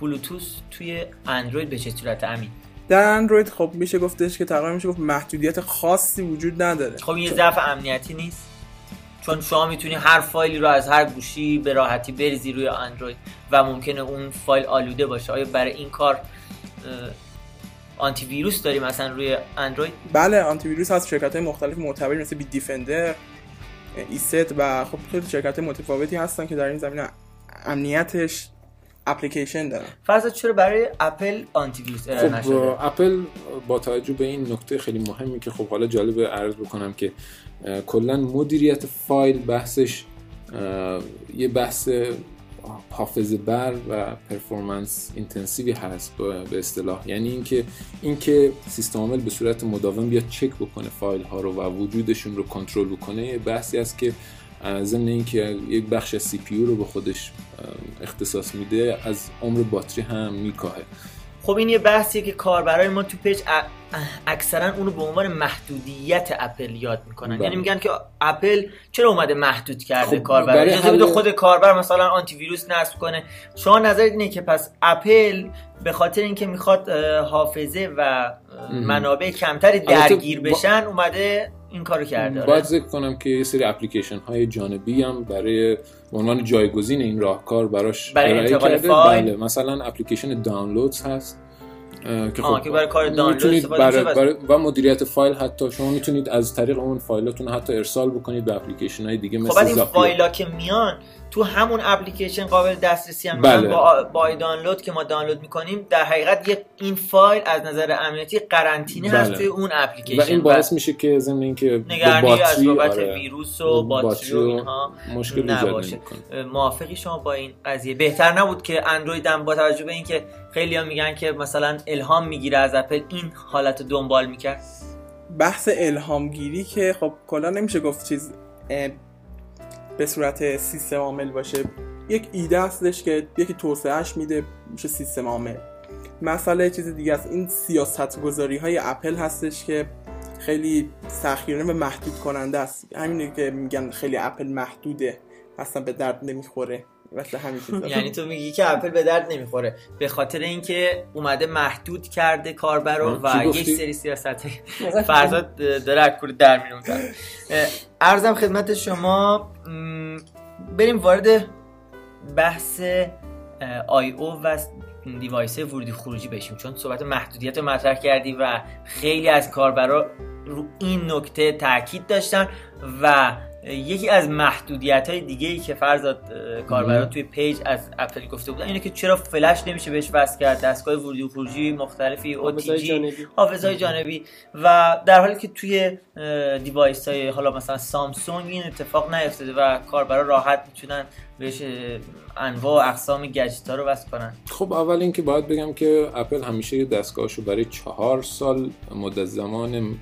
بلوتوث توی اندروید به چه صورت امین؟ در اندروید خب میشه گفتش که تقریبا میشه گفت محدودیت خاصی وجود نداره. خب این یه ضعف امنیتی نیست؟ چون شما می‌تونی هر فایلی رو از هر گوشی به راحتی بریزی روی اندروید و ممکنه اون فایل آلوده باشه. آیا برای این کار آنتی ویروس داریم مثلا روی اندروید؟ بله آنتی ویروس هست شرکت های مختلف معتبری مثل Bitdefender ESET و خب خیلی شرکت متفاوتی هستن که در این زمینه امنیتش اپلیکیشن دارن فرض چرا برای اپل آنتی ویروس ارائه خب اپل با توجه به این نکته خیلی مهمی که خب حالا جالب عرض بکنم که کلا مدیریت فایل بحثش یه بحث حافظه بر و performance intensive ی هست به اصطلاح. یعنی اینکه اینکه سیستم عامل به صورت مداوم بیاد چک بکنه فایل ها رو و وجودشون رو کنترل بکنه یه بحثی است که ضمن اینکه یک بخش CPU رو به خودش اختصاص میده از عمر باتری هم میکاهه. خب این یه بحثیه که کاربرای ما تو page اکثرا اونو به عنوان محدودیت اپل یاد می‌کنن. بله. یعنی میگن که اپل چرا اومده محدود کرده خب کاربر اجازه حل... خود کاربر مثلا آنتی ویروس نصب کنه. شما نظر اینه که پس اپل به خاطر اینکه می‌خواد حافظه و منابع کمتری درگیر بشن اومده این کارو کرده باید ذکر کنم که یه سری اپلیکیشن های جانبی هم برای عنوان جایگزین این راهکار براش برای انتقال فایل. بله. مثلا اپلیکیشن Downloads هست. که خب که برای کار دانلود برای, برای و مدیریت فایل حتی شما می‌تونید از طریق اون فایلاتون حتی ارسال بکنید به اپلیکیشن های دیگه خب مثل این فایلا که میان تو همون اپلیکیشن قابل دسترسی هم بله. با با دانلود که ما دانلود می‌کنیم در حقیقت این فایل از نظر امنیتی قرنطینه بله. هست توی اون اپلیکیشن و این باعث میشه که ضمن اینکه نگرانی از بابت آره. ویروس و باتری و اینها مشکل نباشه موافقی شما با این قضیه بهتر نبود که اندروید هم با توجه به اینکه خیلی هم میگن که مثلا الهام می‌گیره از اپل این حالت دنبال می‌کرد. بحث الهامگیری که خب کلا نمیشه گفت چیز به صورت سیستم عامل باشه. یک ایده هستش که یکی توسعهش میده میشه سیستم عامل. مسئله چیز دیگه است این سیاست گذاری های اپل هستش که خیلی سخیرانه و محدود کننده است. همینه که میگن خیلی اپل محدوده اصلا به درد نمی‌خوره. مثل همین چیزا. یعنی تو میگی که اپل به درد نمی‌خوره. به خاطر اینکه اومده محدود کرده کاربر رو و؟ یک سری سیاست فرزاد داره از کوره در میرون ارزم خدمت شما بریم وارد بحث آی او و دیوایس ورودی خروجی بشیم. چون صحبت محدودیت رو مطرح کردی و خیلی از کاربرا رو این نکته تاکید داشتن و یکی از محدودیت های دیگه ای که فرزاد کاربرا توی page از اپل گفته بودن اینه که چرا فلش نمیشه بهش وصل کرد؟ دستگاه ورودی و خروجی مختلفی OTG جانبی. حافظه‌های جانبی. و در حالی که توی device های حالا مثلا سامسونگ این اتفاق نیفتاده و کاربرا راحت می‌تونن بهش انواع و اقسام گجت ها رو وصل کنن. خب اول اینکه باید بگم که اپل همیشه دستگاهشو برای چهار سال مدت زمان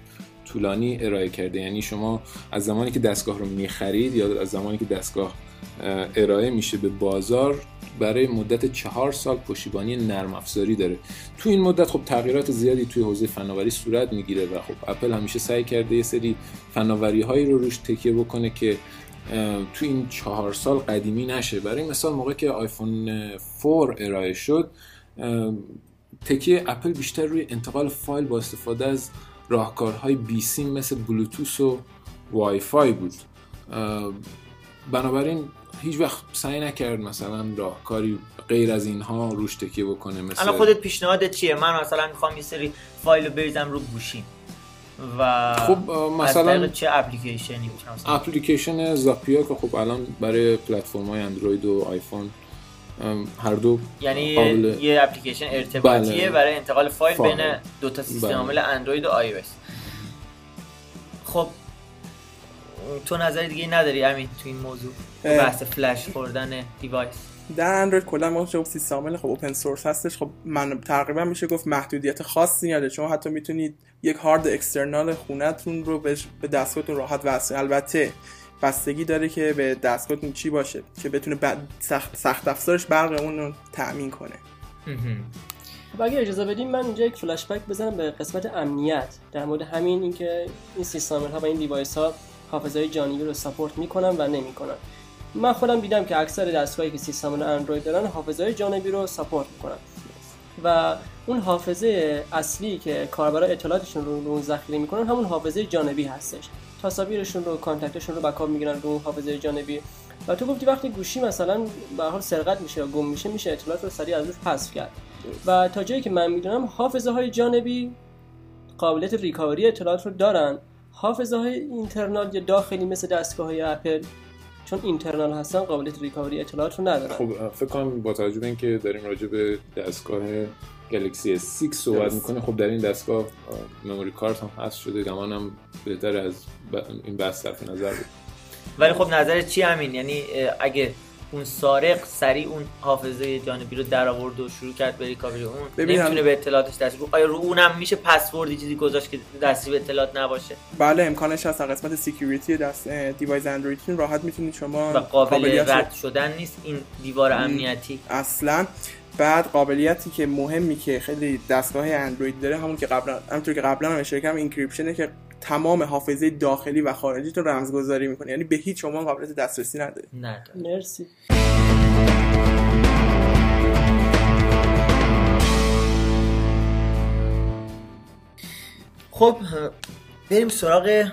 طولانی ارائه کرده. یعنی شما از زمانی که دستگاه رو می‌خرید یا از زمانی که دستگاه اه، ارائه میشه به بازار برای مدت چهار سال پشتیبانی نرم افزاری داره. تو این مدت خب تغییرات زیادی توی حوزه فناوری صورت می‌گیره و خب اپل همیشه سعی کرده یه سری فناوری هایی رو روش تکیه بکنه که تو این چهار سال قدیمی نشه. برای مثال موقع که آیفون 4 ارائه شد تکیه اپل بیشتر روی انتقال فایل با استفاده از راهکارهای بیسیم مثل بلوتوث و وای فای بود. بنابراین هیچ وقت سعی نکرد مثلا راهکاری غیر از اینها روش تکیه بکنه مثل الان خودت پیشنهادت چیه؟ من مثلا می‌خوام یه سری فایل رو بریزم رو گوشیم و خب مثلا چه اپلیکیشنی مثلا اپلیکیشن Zapya که خب الان برای پلتفرم های اندروید و آیفون هر دو یعنی قابل- یه اپلیکیشن ارتباطیه بله. برای انتقال فایل فایل. بین دو تا سیستم بله. عامل اندروید و آی خب تو نظر دیگه نداری امین تو این موضوع اه. بحث فلش خوردن device در اندروید کلا ما چون سیستم عامل خب open source هستش خب من تقریبا میشه گفت محدودیت خاصی نداره چون حتی می‌تونید یک هارد external خونتون رو به دستگاهتون راحت وصل البته بستگی داره که به دستگاهتون چی باشه که بتونه بعد سخت, سخت افزارش برق اون رو تأمین کنه. خب اگه اجازه بدیم من اینجا یک فلش بک بزنم به قسمت امنیت. در مورد همین اینکه این سیستم ها و این device ها حافظه جانبی رو support می‌کنن و نمی‌کنن. من خودم دیدم که اکثر دستگاهی که سیستم اندروید دارن حافظه جانبی رو support می‌کنن. و اون حافظه اصلی که کاربرا اطلاعاتشون رو رو اون ذخیره می‌کنن همون حافظه جانبی هستش. تصاویرشون رو contact شون رو backup می‌گیرن رو حافظه جانبی. و تو گفتی وقتی گوشی مثلا به حال سرقت میشه یا گم میشه میشه اطلاعات رو سریع از روش حذف کرد. و تا جایی که من می‌دونم حافظه های جانبی قابلیت ریکاوری اطلاعات رو دارن. حافظه های اینترنال یا داخلی مثل دستگاه های اپل چون اینترنال هستن قابلیت ریکاوری اطلاعات رو ندارن. خب فکر کنم با توجه به اینکه داریم راجع به دستگاه گلکسی S6 صحبت. می‌کنه خب در این دستگاه مموری کارت هم هست شده گمانم بهتر از ب- این بحث صرف نظر بود. ولی خب نظرت چی همین یعنی اگه اون سارق سریع اون حافظه جانبی رو در آورد و شروع کرد به recovery اون. ببین نمی‌تونه به اطلاعاتش دست رو آیا رو اونم میشه پسوردی چیزی گذاشت که دسترسی به اطلاعات نباشه؟ بله امکانش هست. قسمت security دست device اندرویدتون راحت می‌تونید شما و قابل رد شدن نیست. این دیوار امنیتی. اصلا. بعد قابلیتی که مهمی که خیلی دستگاه اندروید داره همون که قبلا همونطور که قبلا هم اشاره کردم encryption ه که تمام حافظه داخلی و خارجی رو رمزگذاری می‌کنه. یعنی به هیچ شما قابلیت دسترسی نداره. نه. مرسی. خب بریم سراغ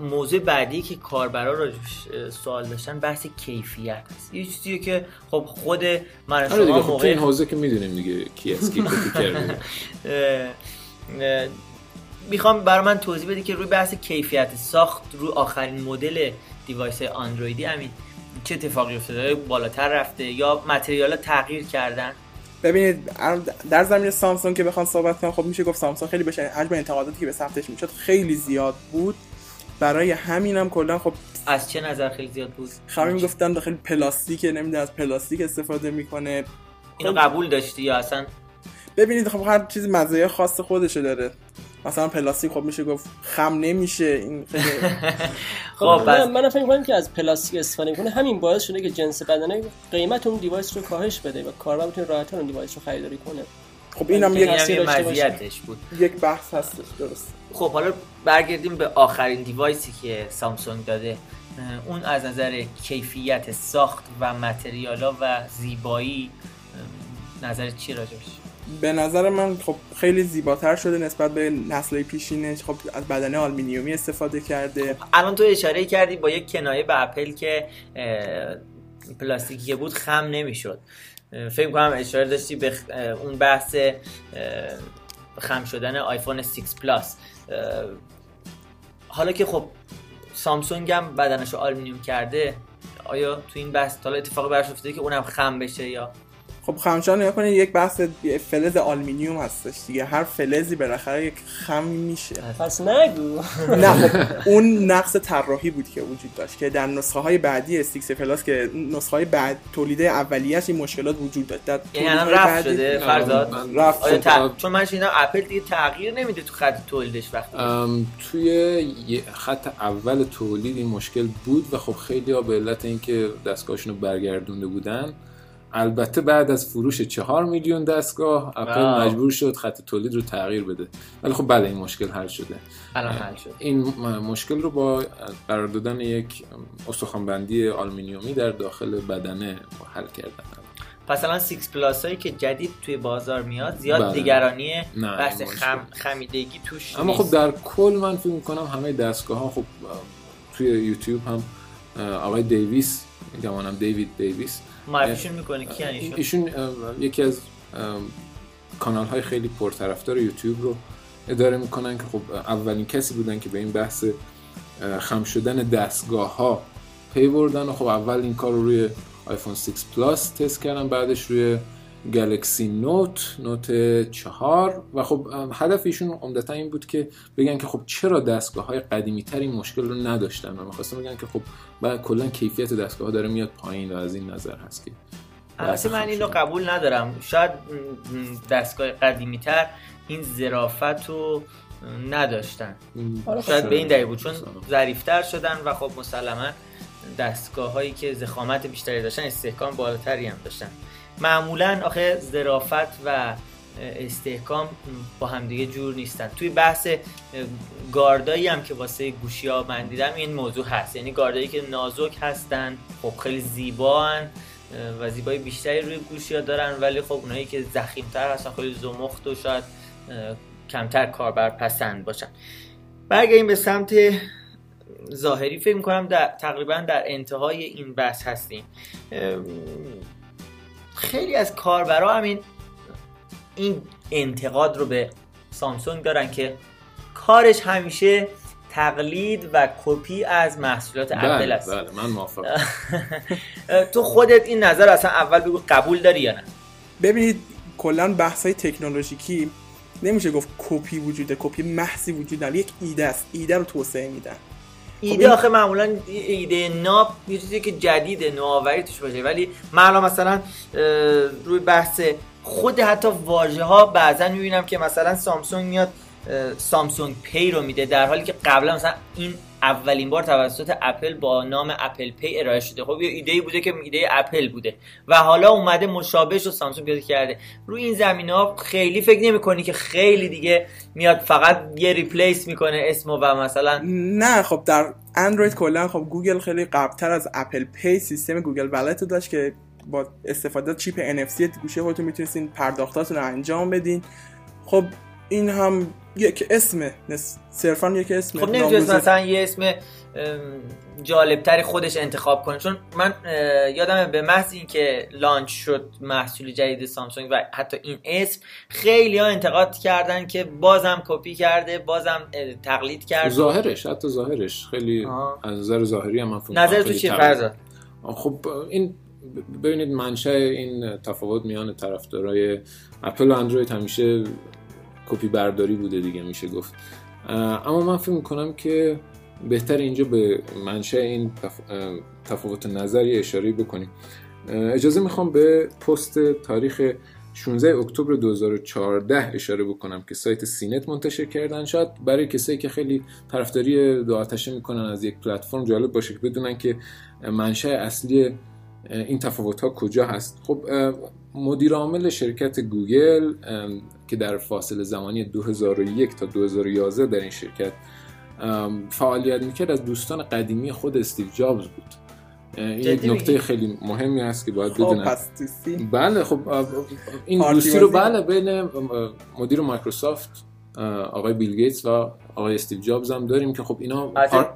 موضوع بعدی که کاربرا اه، سوال داشتن بحث کیفیت هست. یه چیزیه که خب خود من و آره دیگه شما خب تو موقع این حوزه که می‌دونیم دیگه کی از کی کرده. می‌خوام برای من توضیح بدی که روی بحث کیفیت ساخت روی آخرین مدل device اندرویدی همین چه اتفاقی افتاده؟ بالاتر رفته یا material تغییر کردن؟ ببینید در زمین سامسونگ که بخوام صحبت کنم خب میشه گفت سامسونگ خیلی بشه حجم انتقاداتی که به سمتش می‌شد خیلی زیاد بود. برای همینم کلا خب از چه نظر خیلی زیاد بود؟ خیلی می‌گفتن داخل پلاستیک نمی‌دونم از پلاستیک استفاده می‌کنه. اینو قبول داشتی یا اصلا؟ ببینید خب هر چیز مزایای خاص خودشه داره. مثلا پلاستیک خب میشه گفت خم نمیشه این خب خب من من فکر می‌کنم که از پلاستیک استفاده می‌کنه. همین باعث شده که جنس بدنه قیمت اون device رو کاهش بده و کاربر بتونه راحت‌تر اون device رو خریداری کنه. خب اینم این یک. مزیتش بود. یک بحث هستش درست خب حالا برگردیم به آخرین device ی که سامسونگ داده. اون از نظر کیفیت ساخت و material ا و زیبایی نظر چی راجبش؟ به نظر من خب خیلی زیباتر شده نسبت به نسل پیشینش خب از بدنه آلمینیومی استفاده کرده. خب الان تو اشاره کردی با یک کنایه به اپل که پلاستیکی بود خم نمی‌شد. فکر کنم اشاره داشتی به اون بحث خم شدن آیفون 6 پلاس. حالا که خب سامسونگ هم بدنش رو آلومینیوم کرده آیا تو این بحث حالا اتفاقی براش افتاده که اونم خم بشه یا خب خمش نگاه کنید یک بحث فلز آلومینیوم هستش دیگه. هر فلزی بالاخره یک خمی میشه. پس نگو. نه خب اون نقص طراحی بود که وجود داشت که در نسخه های بعدی سیکس پلاس که نسخه های بعد تولید اولیه‌اش این مشکلات وجود داشت. در یعنی الان رفع شده فرزاد؟ رفع. ت- چون من شنیدم اپل دیگه تغییر نمیده تو خط تولیدش وقتی. ام، توی خط اول تولید این مشکل بود و خب خیلی ها به علت اینکه دستگاهشون رو برگردونده بودن البته بعد از فروش چهار میلیون دستگاه اپل واو. مجبور شد خط تولید رو تغییر بده ولی خب بله این مشکل حل شده الان حل شد این مشکل رو با قرار دادن یک استخوانبندی آلومینیومی در داخل بدنه حل کردن پس الان 6 پلاس هایی که جدید توی بازار میاد زیاد بله. نگرانی نه، بحث. خم خمیدگی توش اما نیست. خب در کل من فکر می‌کنم همه دستگاه ها خب توی یوتیوب هم آقای دیویس گمانم دیوید دیویس معرفیشون می‌کنه که یعنی ایشون ایشون یکی از کانال های خیلی پرطرفدار یوتیوب رو اداره می‌کنن که خب اولین کسی بودن که به این بحث خم شدن دستگاه ها پی بردن و خب اول این کار رو روی آیفون 6 پلاس تست کردن بعدش روی گلکسی نوت نوت چهار و خب هدف ایشون عمدتا این بود که بگن که خب چرا دستگاه های قدیمی تر این مشکل رو نداشتن و می‌خواستم بگن که خب بعد کلا کیفیت دستگاه ها داره میاد پایین و از این نظر هست که البته من اینو. قبول ندارم شاید دستگاه قدیمی تر این ظرافت رو نداشتن. شاید به این دلیل بود چون. ظریفتر شدن و خب مسلما دستگاه هایی که زخامت بیشتری داشتن استحکام بالاتری هم داشتن معمولا آخه ظرافت و استحکام با همدیگه جور نیستن. توی بحث گاردایی هم که واسه گوشی ها من دیدم این موضوع هست. یعنی گاردایی که نازک هستن خب خیلی زیبا و زیبایی بیشتری روی گوشی ها دارن ولی خب اونایی که زخیمتر هستن خیلی زمخت و شاید کمتر کاربر پسند باشن. برگردیم به سمت ظاهری. فکر می‌کنم در تقریبا در انتهای این بحث هستیم. خیلی از کاربرا همین این انتقاد رو به سامسونگ دارن که کارش همیشه تقلید و کپی از محصولات اپل بله است. بله من موافقم. تو خودت این نظر اصلا اول بگو قبول داری یا نه؟ ببینید کلا بحث های تکنولوژیکی نمیشه گفت کپی وجود کپی محضی وجود نداره یک ایده است. ایده رو توسعه میدن. ایده این- آخه معمولا ایده ناب یه چیزی که جدید نوآوری توش باشه. ولی من مثلا روی بحث خود حتی واژه ها بعضا می‌بینم که مثلا سامسونگ میاد سامسونگ Pay رو میده در حالی که قبلا مثلا این اولین بار توسط اپل با نام اپل Pay ارائه شده. خب یه ایده بوده که ایده اپل بوده. و حالا اومده مشابه رو سامسونگ پیدا کرده. روی این زمینه ها خیلی فکر نمی کنی که خیلی دیگه میاد فقط یه replace می‌کنه اسمو و مثلا نه خب در اندروید کلا خب گوگل خیلی قبلتر از اپل Pay سیستم گوگل Wallet رو داشت که با استفاده چیپ NFC گوشی خودتون می‌تونستین پرداختاتون رو انجام بدین. خب این هم یک اسمه نس- صرفا یک اسمه خب نمی‌تونست مثلا یه اسم جالبتری خودش انتخاب کنه. چون من اه، یادمه به محض اینکه launch شد محصول جدید سامسونگ و حتی این اسم خیلی ها انتقاد کردن که بازم کپی کرده بازم تقلید کرد ظاهرش حتی ظاهرش. خیلی آها. از نظر ظاهری هم من نظر تو چیه تغییر فرزاد. خب این ببینید منشأ این تفاوت میان طرفدارای اپل و اندروید همیشه کپی برداری بوده دیگه میشه گفت. اما من فکر می‌کنم که بهتر اینجا به منشأ این تف- تفاوت نظر یه اشاره بکنیم اجازه می‌خوام به پست تاریخ 16 اکتبر 2014 اشاره بکنم که سایت سینت منتشر کردن. شاید برای کسایی که خیلی طرفداری دو آتشه می‌کنن از یک پلتفرم جالب باشه که بدونن که منشأ اصلی این تفاوت ها کجا هست. خب مدیر عامل شرکت گوگل که در فاصله زمانی 2001 تا 2011 در این شرکت فعالیت می‌کرد از دوستان قدیمی خود استیو جابز بود. این یک نکته خیلی مهمی هست که باید خب بدونم. بله خب این دوستی رو بله بین مدیر مایکروسافت آقای بیل گیتس و آقای استیو جابز هم داریم که خب اینا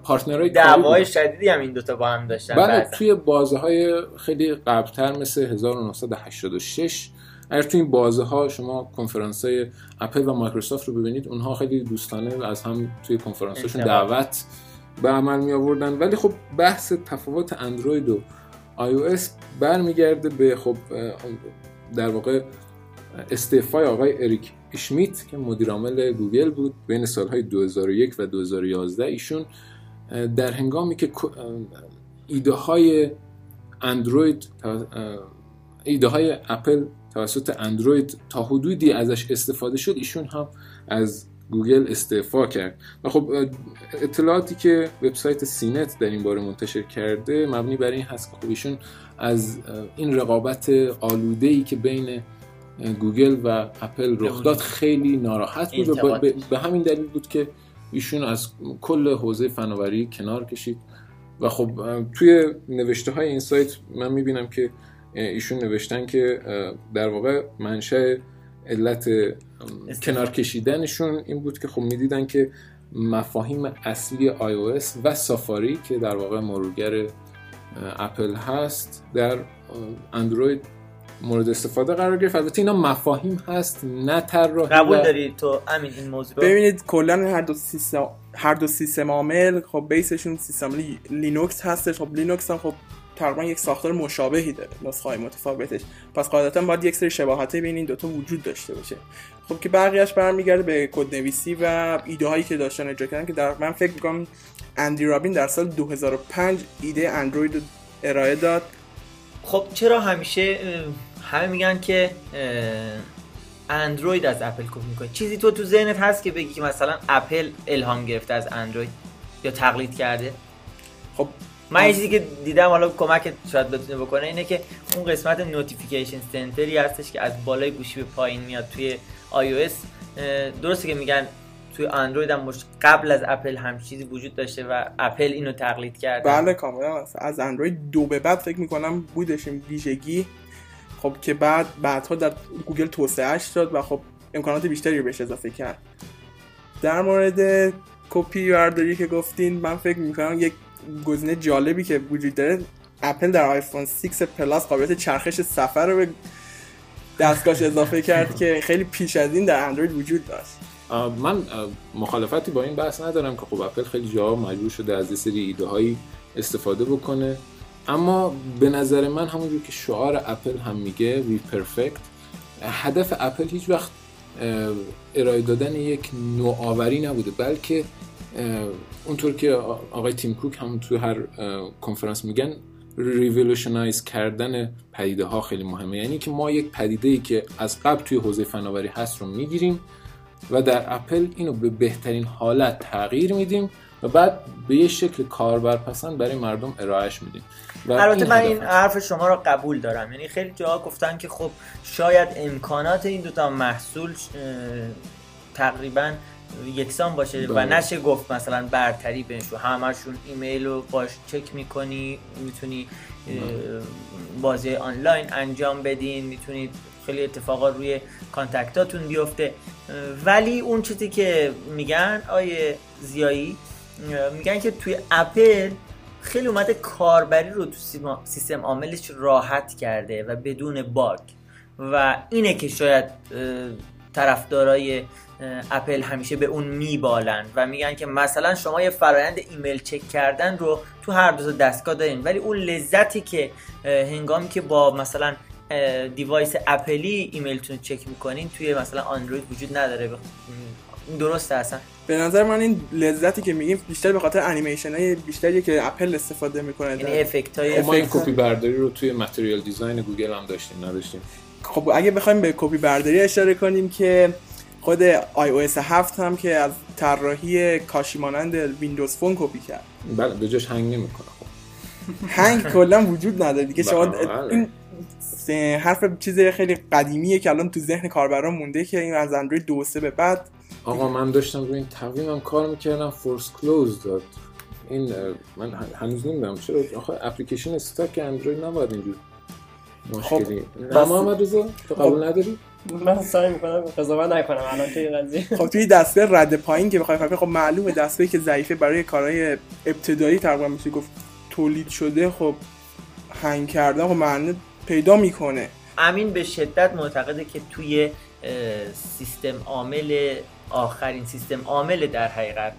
partner های دعوای. شدیدی هم این دوتا با هم داشتن بله. توی بازه های خیلی قبلتر مثل 1986 اگر توی این بازه ها شما کنفرانس های اپل و مایکروسافت رو ببینید اونها خیلی دوستانه از هم توی کنفرانس هاشون ارتباط. دعوت به عمل می آوردن ولی خب بحث تفاوت اندروید و آی او اس برمیگرده به خب در واقع استعفای آقای اریک اشمیت که مدیر عامل گوگل بود بین سالهای 2001 و 2011 ایشون در هنگامی که ایده های اندروید ایده های اپل توسط اندروید تا حدودی ازش استفاده شد ایشون هم از گوگل استعفا کرد. و خب اطلاعاتی که وبسایت سینت در این باره منتشر کرده مبنی بر این هست که خب ایشون از این رقابت آلوده ای که بین گوگل و اپل رخ داد خیلی ناراحت بود و به- همین دلیل بود که ایشون از کل حوزه فناوری کنار کشید. و خب توی نوشته های این سایت من می‌بینم که ایشون نوشتن که در واقع منشأ علت کنار کشیدنشون این بود که خب می‌دیدن که مفاهیم اصلی iOS و سافاری که در واقع مرورگر اپل هست در اندروید مورد استفاده قرار گرفت. البته اینا مفاهیم هست نه طراحی قبول و- داری تو امین، این موضوع؟ رو ببینید کلا هر دو سیستم هر دو سیستم عامل خب base شون سیستم لی... لینوکس هستش. خب لینوکس هم خب تقریبا یک ساختار مشابهی داره نسخه های متفاوتش. پس قاعدتا باید یک سری شباهتی بین این دوتا وجود داشته باشه. خب که بقیهش برمیگرده به کد نویسی و ایده هایی که داشتن اجرا کردن که در من فکر می‌کنم اندی روبین در سال 2005 ایده اندروید رو ارائه داد. خب چرا همیشه همه میگن که اندروید از اپل کپی می‌کنه؟ چیزی تو تو ذهنت هست که بگی که مثلا اپل الهام گرفته از اندروید یا تقلید کرده؟ خب من چیزی که دیدم حالا کمک شاید بتونه بکنه اینه که اون قسمت notification center ی هستش که از بالای گوشی به پایین میاد توی اه، درسته که میگن توی اندروید هم قبل از اپل هم چیزی وجود داشته و اپل اینو تقلید کرده. بله کاملا. از اندروید دو به بعد فکر می‌کنم بودش این ویژگی. خب که بعد بعدها در گوگل توسعهش داد و خب امکانات بیشتری رو بهش اضافه کرد. در مورد کپی برداری که گفتین من فکر می‌کنم یک گزینه جالبی که وجود داره. اپل در آیفون 6 پلاس قابلیت چرخش صفحه رو به دستگاهش اضافه کرد که خیلی پیش از این در اندروید وجود داشت. من مخالفتی با این بحث ندارم که خب اپل خیلی جا مجبور شده از یه سری ایده هایی استفاده بکنه. اما به نظر من همونجور که شعار اپل هم میگه وی پرفکت هدف اپل هیچ وقت ارائه دادن یک نوآوری نبوده بلکه اونطور که آقای تیم کوک هم تو هر کنفرانس میگن revolutionize کردن پدیده ها خیلی مهمه. یعنی که ما یک پدیده ای که از قبل توی حوزه فناوری هست رو می‌گیریم و در اپل اینو به بهترین حالت تغییر میدیم و بعد به یه شکل کاربرپسند برای مردم ارائهش میدیم. البته من این حرف شما رو قبول دارم. یعنی خیلی جاها گفتن که خب شاید امکانات این دوتا محصول تقریبا یکسان باشه و بله. نشه گفت مثلا برتری بینشون همشون ایمیل رو باش چک می‌کنی می‌تونی بازی آنلاین انجام بدین می‌تونید خیلی اتفاقات روی contact اتون بیفته. ولی اون چیزی که میگن آقای ضیایی میگن که توی اپل خیلی اومده کاربری رو تو سیستم عاملش راحت کرده و بدون باگ. و اینه که شاید طرفدارای اپل همیشه به اون میبالن و میگن که مثلا شما یه فرایند ایمیل چک کردن رو تو هر دو تا دستگاه دارین ولی اون لذتی که هنگامی که با مثلا device اپلی ایمیلتون رو چک می‌کنین توی مثلا اندروید وجود نداره. بخ- این درسته اصلا؟ به نظر من این لذتی که میگیم بیشتر به خاطر انیمیشن های بیشتری که اپل استفاده می‌کنه یعنی افکت های خب ما این کپی برداری رو توی Material Design گوگل هم داشتیم نداشتیم. خب اگه بخوایم به کپی برداری اشاره کنیم که خود iOS 7 هم که از طراحی کاشی مانند ویندوز فون کپی کرد. بله به جاش هنگ نمی‌کنه خب. هنگ کلا وجود نداره دیگه. شما بله. این حرف چیز خیلی قدیمیه که الان تو ذهن کاربران مونده که این از اندروید دو سه به بعد. آقا من داشتم روی این تقویمم کار می‌کردم فورس کلوز داد. این من هنوز نمی‌دونم چرا. آخه اپلیکیشن استاک اندروید نباید اینجور مشکلی. خب محمد رضا تو قبول خب، نداری؟ من سعی می‌کنم قضاوت نکنم الان توی قضیه. خب توی دسته رد پایین که بخوای خب معلومه دسته که ضعیفه برای کارهای ابتدایی تقریبا میشه گفت تولید شده خب هنگ کردن خب معنی پیدا می‌کنه. امین به شدت معتقده که توی سیستم عامل آخرین سیستم عامل در حقیقت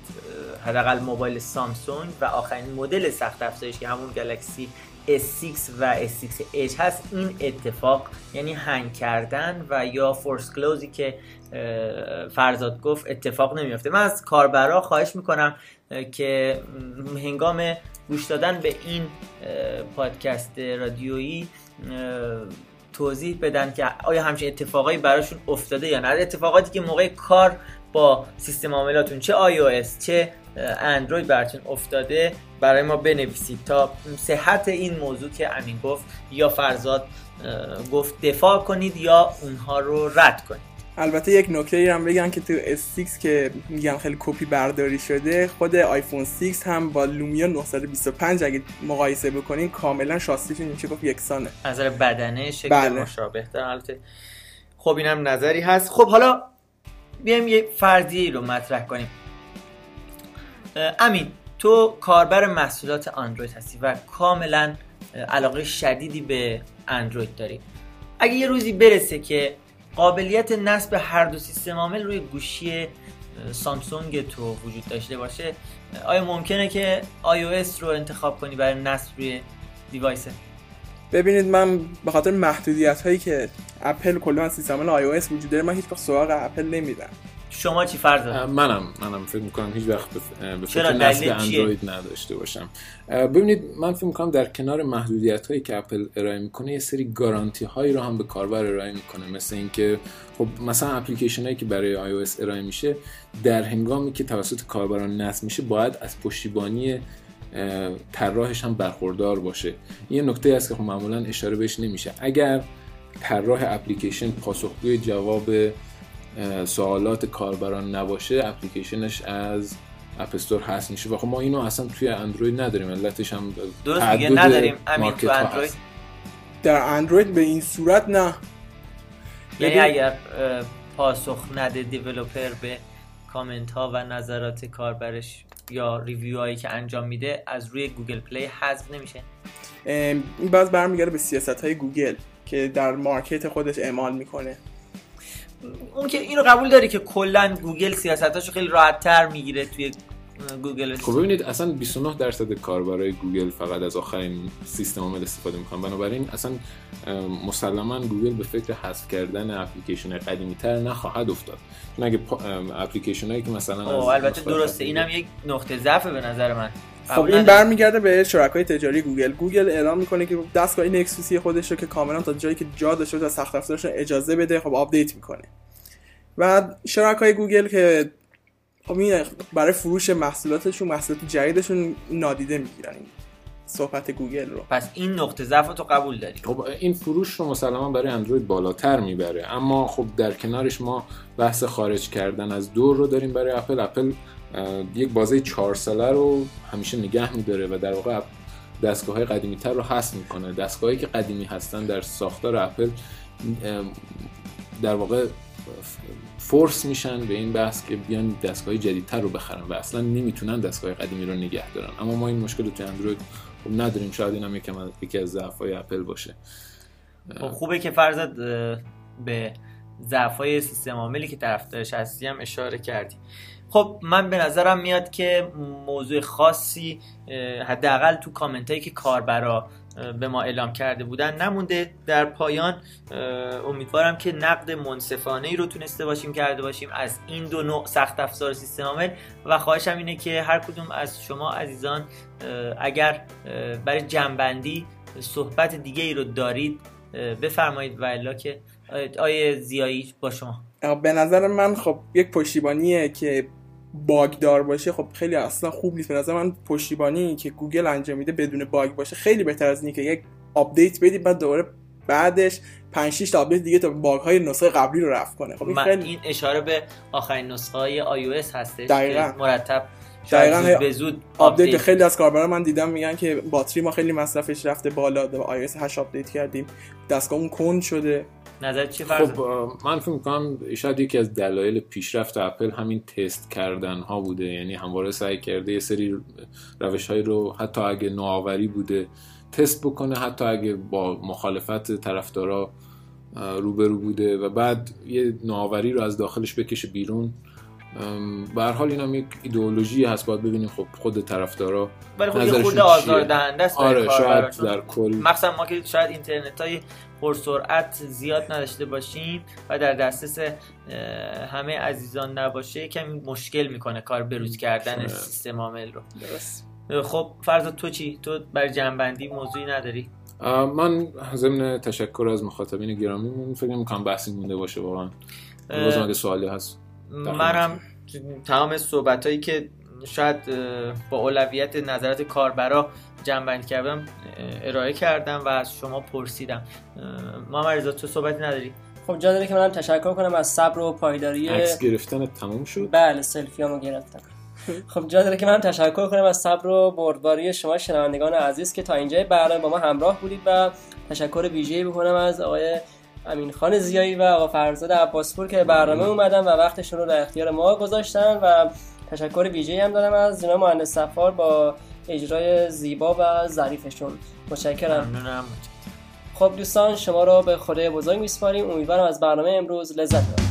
حداقل موبایل سامسونگ و آخرین مدل سخت افزارش که همون گلکسی S6 و S6 Edge هست این اتفاق یعنی هنگ کردن و یا فورس کلوزی که فرزاد گفت اتفاق نمیافته. من از کاربرا خواهش می‌کنم که هنگام گوش دادن به این پادکست رادیویی توضیح بدن که آیا همچین اتفاقایی براشون افتاده یا نه. اتفاقاتی که موقع کار با سیستم عاملاتون چه iOS چه اندروید براتون افتاده برای ما بنویسید تا صحت این موضوع که امین گفت یا فرزاد گفت دفاع کنید یا اونها رو رد کنید. البته یک نکته ای هم بگم که تو S6 که میگن خیلی کپی برداری شده خود آیفون 6 هم با لومیا 925 اگه مقایسه بکنین کاملا شاسیشون میشه گفت یکسانه. نظر بدنه شکل بله. مشابه البته خب اینم نظری هست. خب حالا بیایم یه فرضیه رو مطرح کنیم. امین تو کاربر محصولات اندروید هستی و کاملا علاقه شدیدی به اندروید داری. اگه یه روزی برسه که قابلیت نصب هر دو سیستم عامل روی گوشی سامسونگ تو وجود داشته باشه آیا ممکنه که iOS رو انتخاب کنی برای نصب روی دیوایسه ببینید من به خاطر محدودیت هایی که اپل کلا سیستم عامل iOS وجود داره من هیچ وقت سراغ اپل نمیرم. شما چی فرض؟ منم منم. فکر می‌کنم هیچ وقت به فکر نسل اندروید نداشته باشم. ببینید من فکر می‌کنم در کنار محدودیت هایی که اپل ارائه می‌کنه یه سری گارانتی هایی رو هم به کاربر ارائه می‌کنه. مثل اینکه خب مثلا اپلیکیشن هایی که برای iOS ارائه میشه در هنگامی که توسط کاربران نصب میشه باید از پشتیبانی طراحش هم برخوردار باشه. یه نکته است که خب معمولا اشاره بهش نمیشه. اگر طراح اپلیکیشن پاسخگوی جواب سوالات کاربران نباشه اپلیکیشنش از اپستور هست میشه. و خب ما اینو اصلا توی اندروید نداریم. علتش هم درست میگه نداریم. امین تو اندروید. در اندروید به این صورت نه. یعنی اگر پاسخ نده developer به کامنت ها و نظرات کاربرش یا review هایی که انجام میده از روی گوگل پلی حذف نمیشه. این باز برمیگرده به سیاست های گوگل که در مارکت خودش اعمال می‌کنه. اون که اینو قبول داری که کلا گوگل سیاستاشو خیلی راحت تر می‌گیره توی گوگل خب ببینید اصلا 29 درصد کاربرای گوگل فقط از آخرین سیستم عامل استفاده می‌کنن. بنابراین اصلا مسلما گوگل به فکر حذف کردن اپلیکیشن قدیمی تر نخواهد افتاد. چون اگه اپلیکیشن هایی که مثلا البته درسته اینم یک نقطه ضعف به نظر من. خب این برمیگرده به شرکای تجاری گوگل. گوگل اعلام می‌کنه که دستگاه نکسوس خودش رو که کاملا تا جایی که جا داشته تا سخت افزارش اجازه بده خب آپدیت می‌کنه. و شرکای گوگل که خب این برای فروش محصولاتشون محصولات جدیدشون نادیده می‌گیرن صحبت گوگل رو. پس این نقطه ضعف رو قبول داری؟ خب این فروش رو مسلما برای اندروید بالاتر می‌بره. اما خب در کنارش ما بحث خارج کردن از دور رو داریم برای اپل. اپل یک بازه چهار ساله رو همیشه نگه میداره و در واقع دستگاه های قدیمی تر رو حذف می‌کنه. دستگاهی که قدیمی هستن در ساختار اپل در واقع فورس میشن به این بحث که بیان دستگاه جدیدتر رو بخرن و اصلا نمی‌تونن دستگاه قدیمی رو نگه دارن. اما ما این مشکل تو اندروید خب نداریم. شاید این هم یکی از ضعف‌های اپل باشه. خب خوبه که فرضت به ضعف‌های سیستم عاملی که طرفدارش هستی هم اشاره کردی. خب من به نظرم میاد که موضوع خاصی حداقل تو کامنت هایی که کاربرا به ما اعلام کرده بودن. نمونده در پایان. امیدوارم که نقد منصفانه ای رو تونسته باشیم کرده باشیم از این دو نوع سخت افزار سیستم عامل. و خواهشم اینه که هر کدوم از شما عزیزان اگر برای جنبندی صحبت دیگه ای رو دارید بفرمایید. و الا که آقای ضیایی با شما. به نظر من خب یک پشتیبانیه که باگ دار باشه خب خیلی اصلا خوب نیست. به نظر من پشتیبانی که گوگل انجام میده بدون باگ باشه خیلی بهتر از اینه که یک آپدیت بدی بعد دوباره بعدش 5 6 تا آپدیت دیگه تا باگ های نسخه قبلی رو رفع کنه. خب این خیلی این اشاره به آخرین نسخه های iOS هستش دقیقاً. که مرتب دقیقاً. به زود آپدیت خیلی از کاربرا من دیدم میگن که باتری ما خیلی مصرفش رفته بالا. iOS 8 آپدیت کردیم. دستگاهمون کند شده. نظر چی فرض خب من فکر می‌کنم شاید یکی از دلایل پیشرفت اپل همین تست کردن ها بوده. یعنی همواره سعی کرده یه سری روش هایی رو حتی اگه نوآوری بوده تست بکنه حتی اگه با مخالفت طرفدارا روبرو بوده و بعد یه نوآوری رو از داخلش بکشه بیرون. به هر حال این هم یک ایدئولوژی هست باید ببینیم خب خود طرفدارا ولی خب خورده چیه؟ آزاردهنده است آره شاید در کل. مخصوصا ما که شاید اینترنت های پرسرعت زیاد نداشته باشیم و در دسترس همه عزیزان نباشه کمی مشکل می‌کنه کار بروز کردن شاید. سیستم عامل رو. درست. خب فرض تو چی؟ تو برای جنبندی موضوعی نداری؟ من ضمن تشکر از مخاطبین گرامیمون فکر نمی‌کنم بحثی مونده باشه واقعا. بازم اگه سوالی هست. منم تمام صحبت هایی که شاید با اولویت نظرات کاربرا جنبندی کردم ارائه کردم و از شما پرسیدم. محمد رضا تو صحبتی نداری؟ خب جا داره که منم تشکر کنم از صبر و پایداری عکس گرفتن تموم شد؟ بله سلفیامو گرفتم. خب جا داره که من تشکر کنم از صبر و بردباری شما شنوندگان عزیز که تا اینجای برنامه با ما همراه بودید و تشکر ویژه‌ای بکنم از آقای امین خان زیایی و آقا فرزاد عباسپور که برنامه اومدن و وقتشون رو در اختیار ما گذاشتن و تشکر ویژه‌ای هم دارم از جناب مهندس سفار با اجرای زیبا و ظریفشون. متشکرم. ممنونم. خب دوستان شما رو به خدای بزرگ میسپاریم. امیدوارم از برنامه امروز لذت ببرید.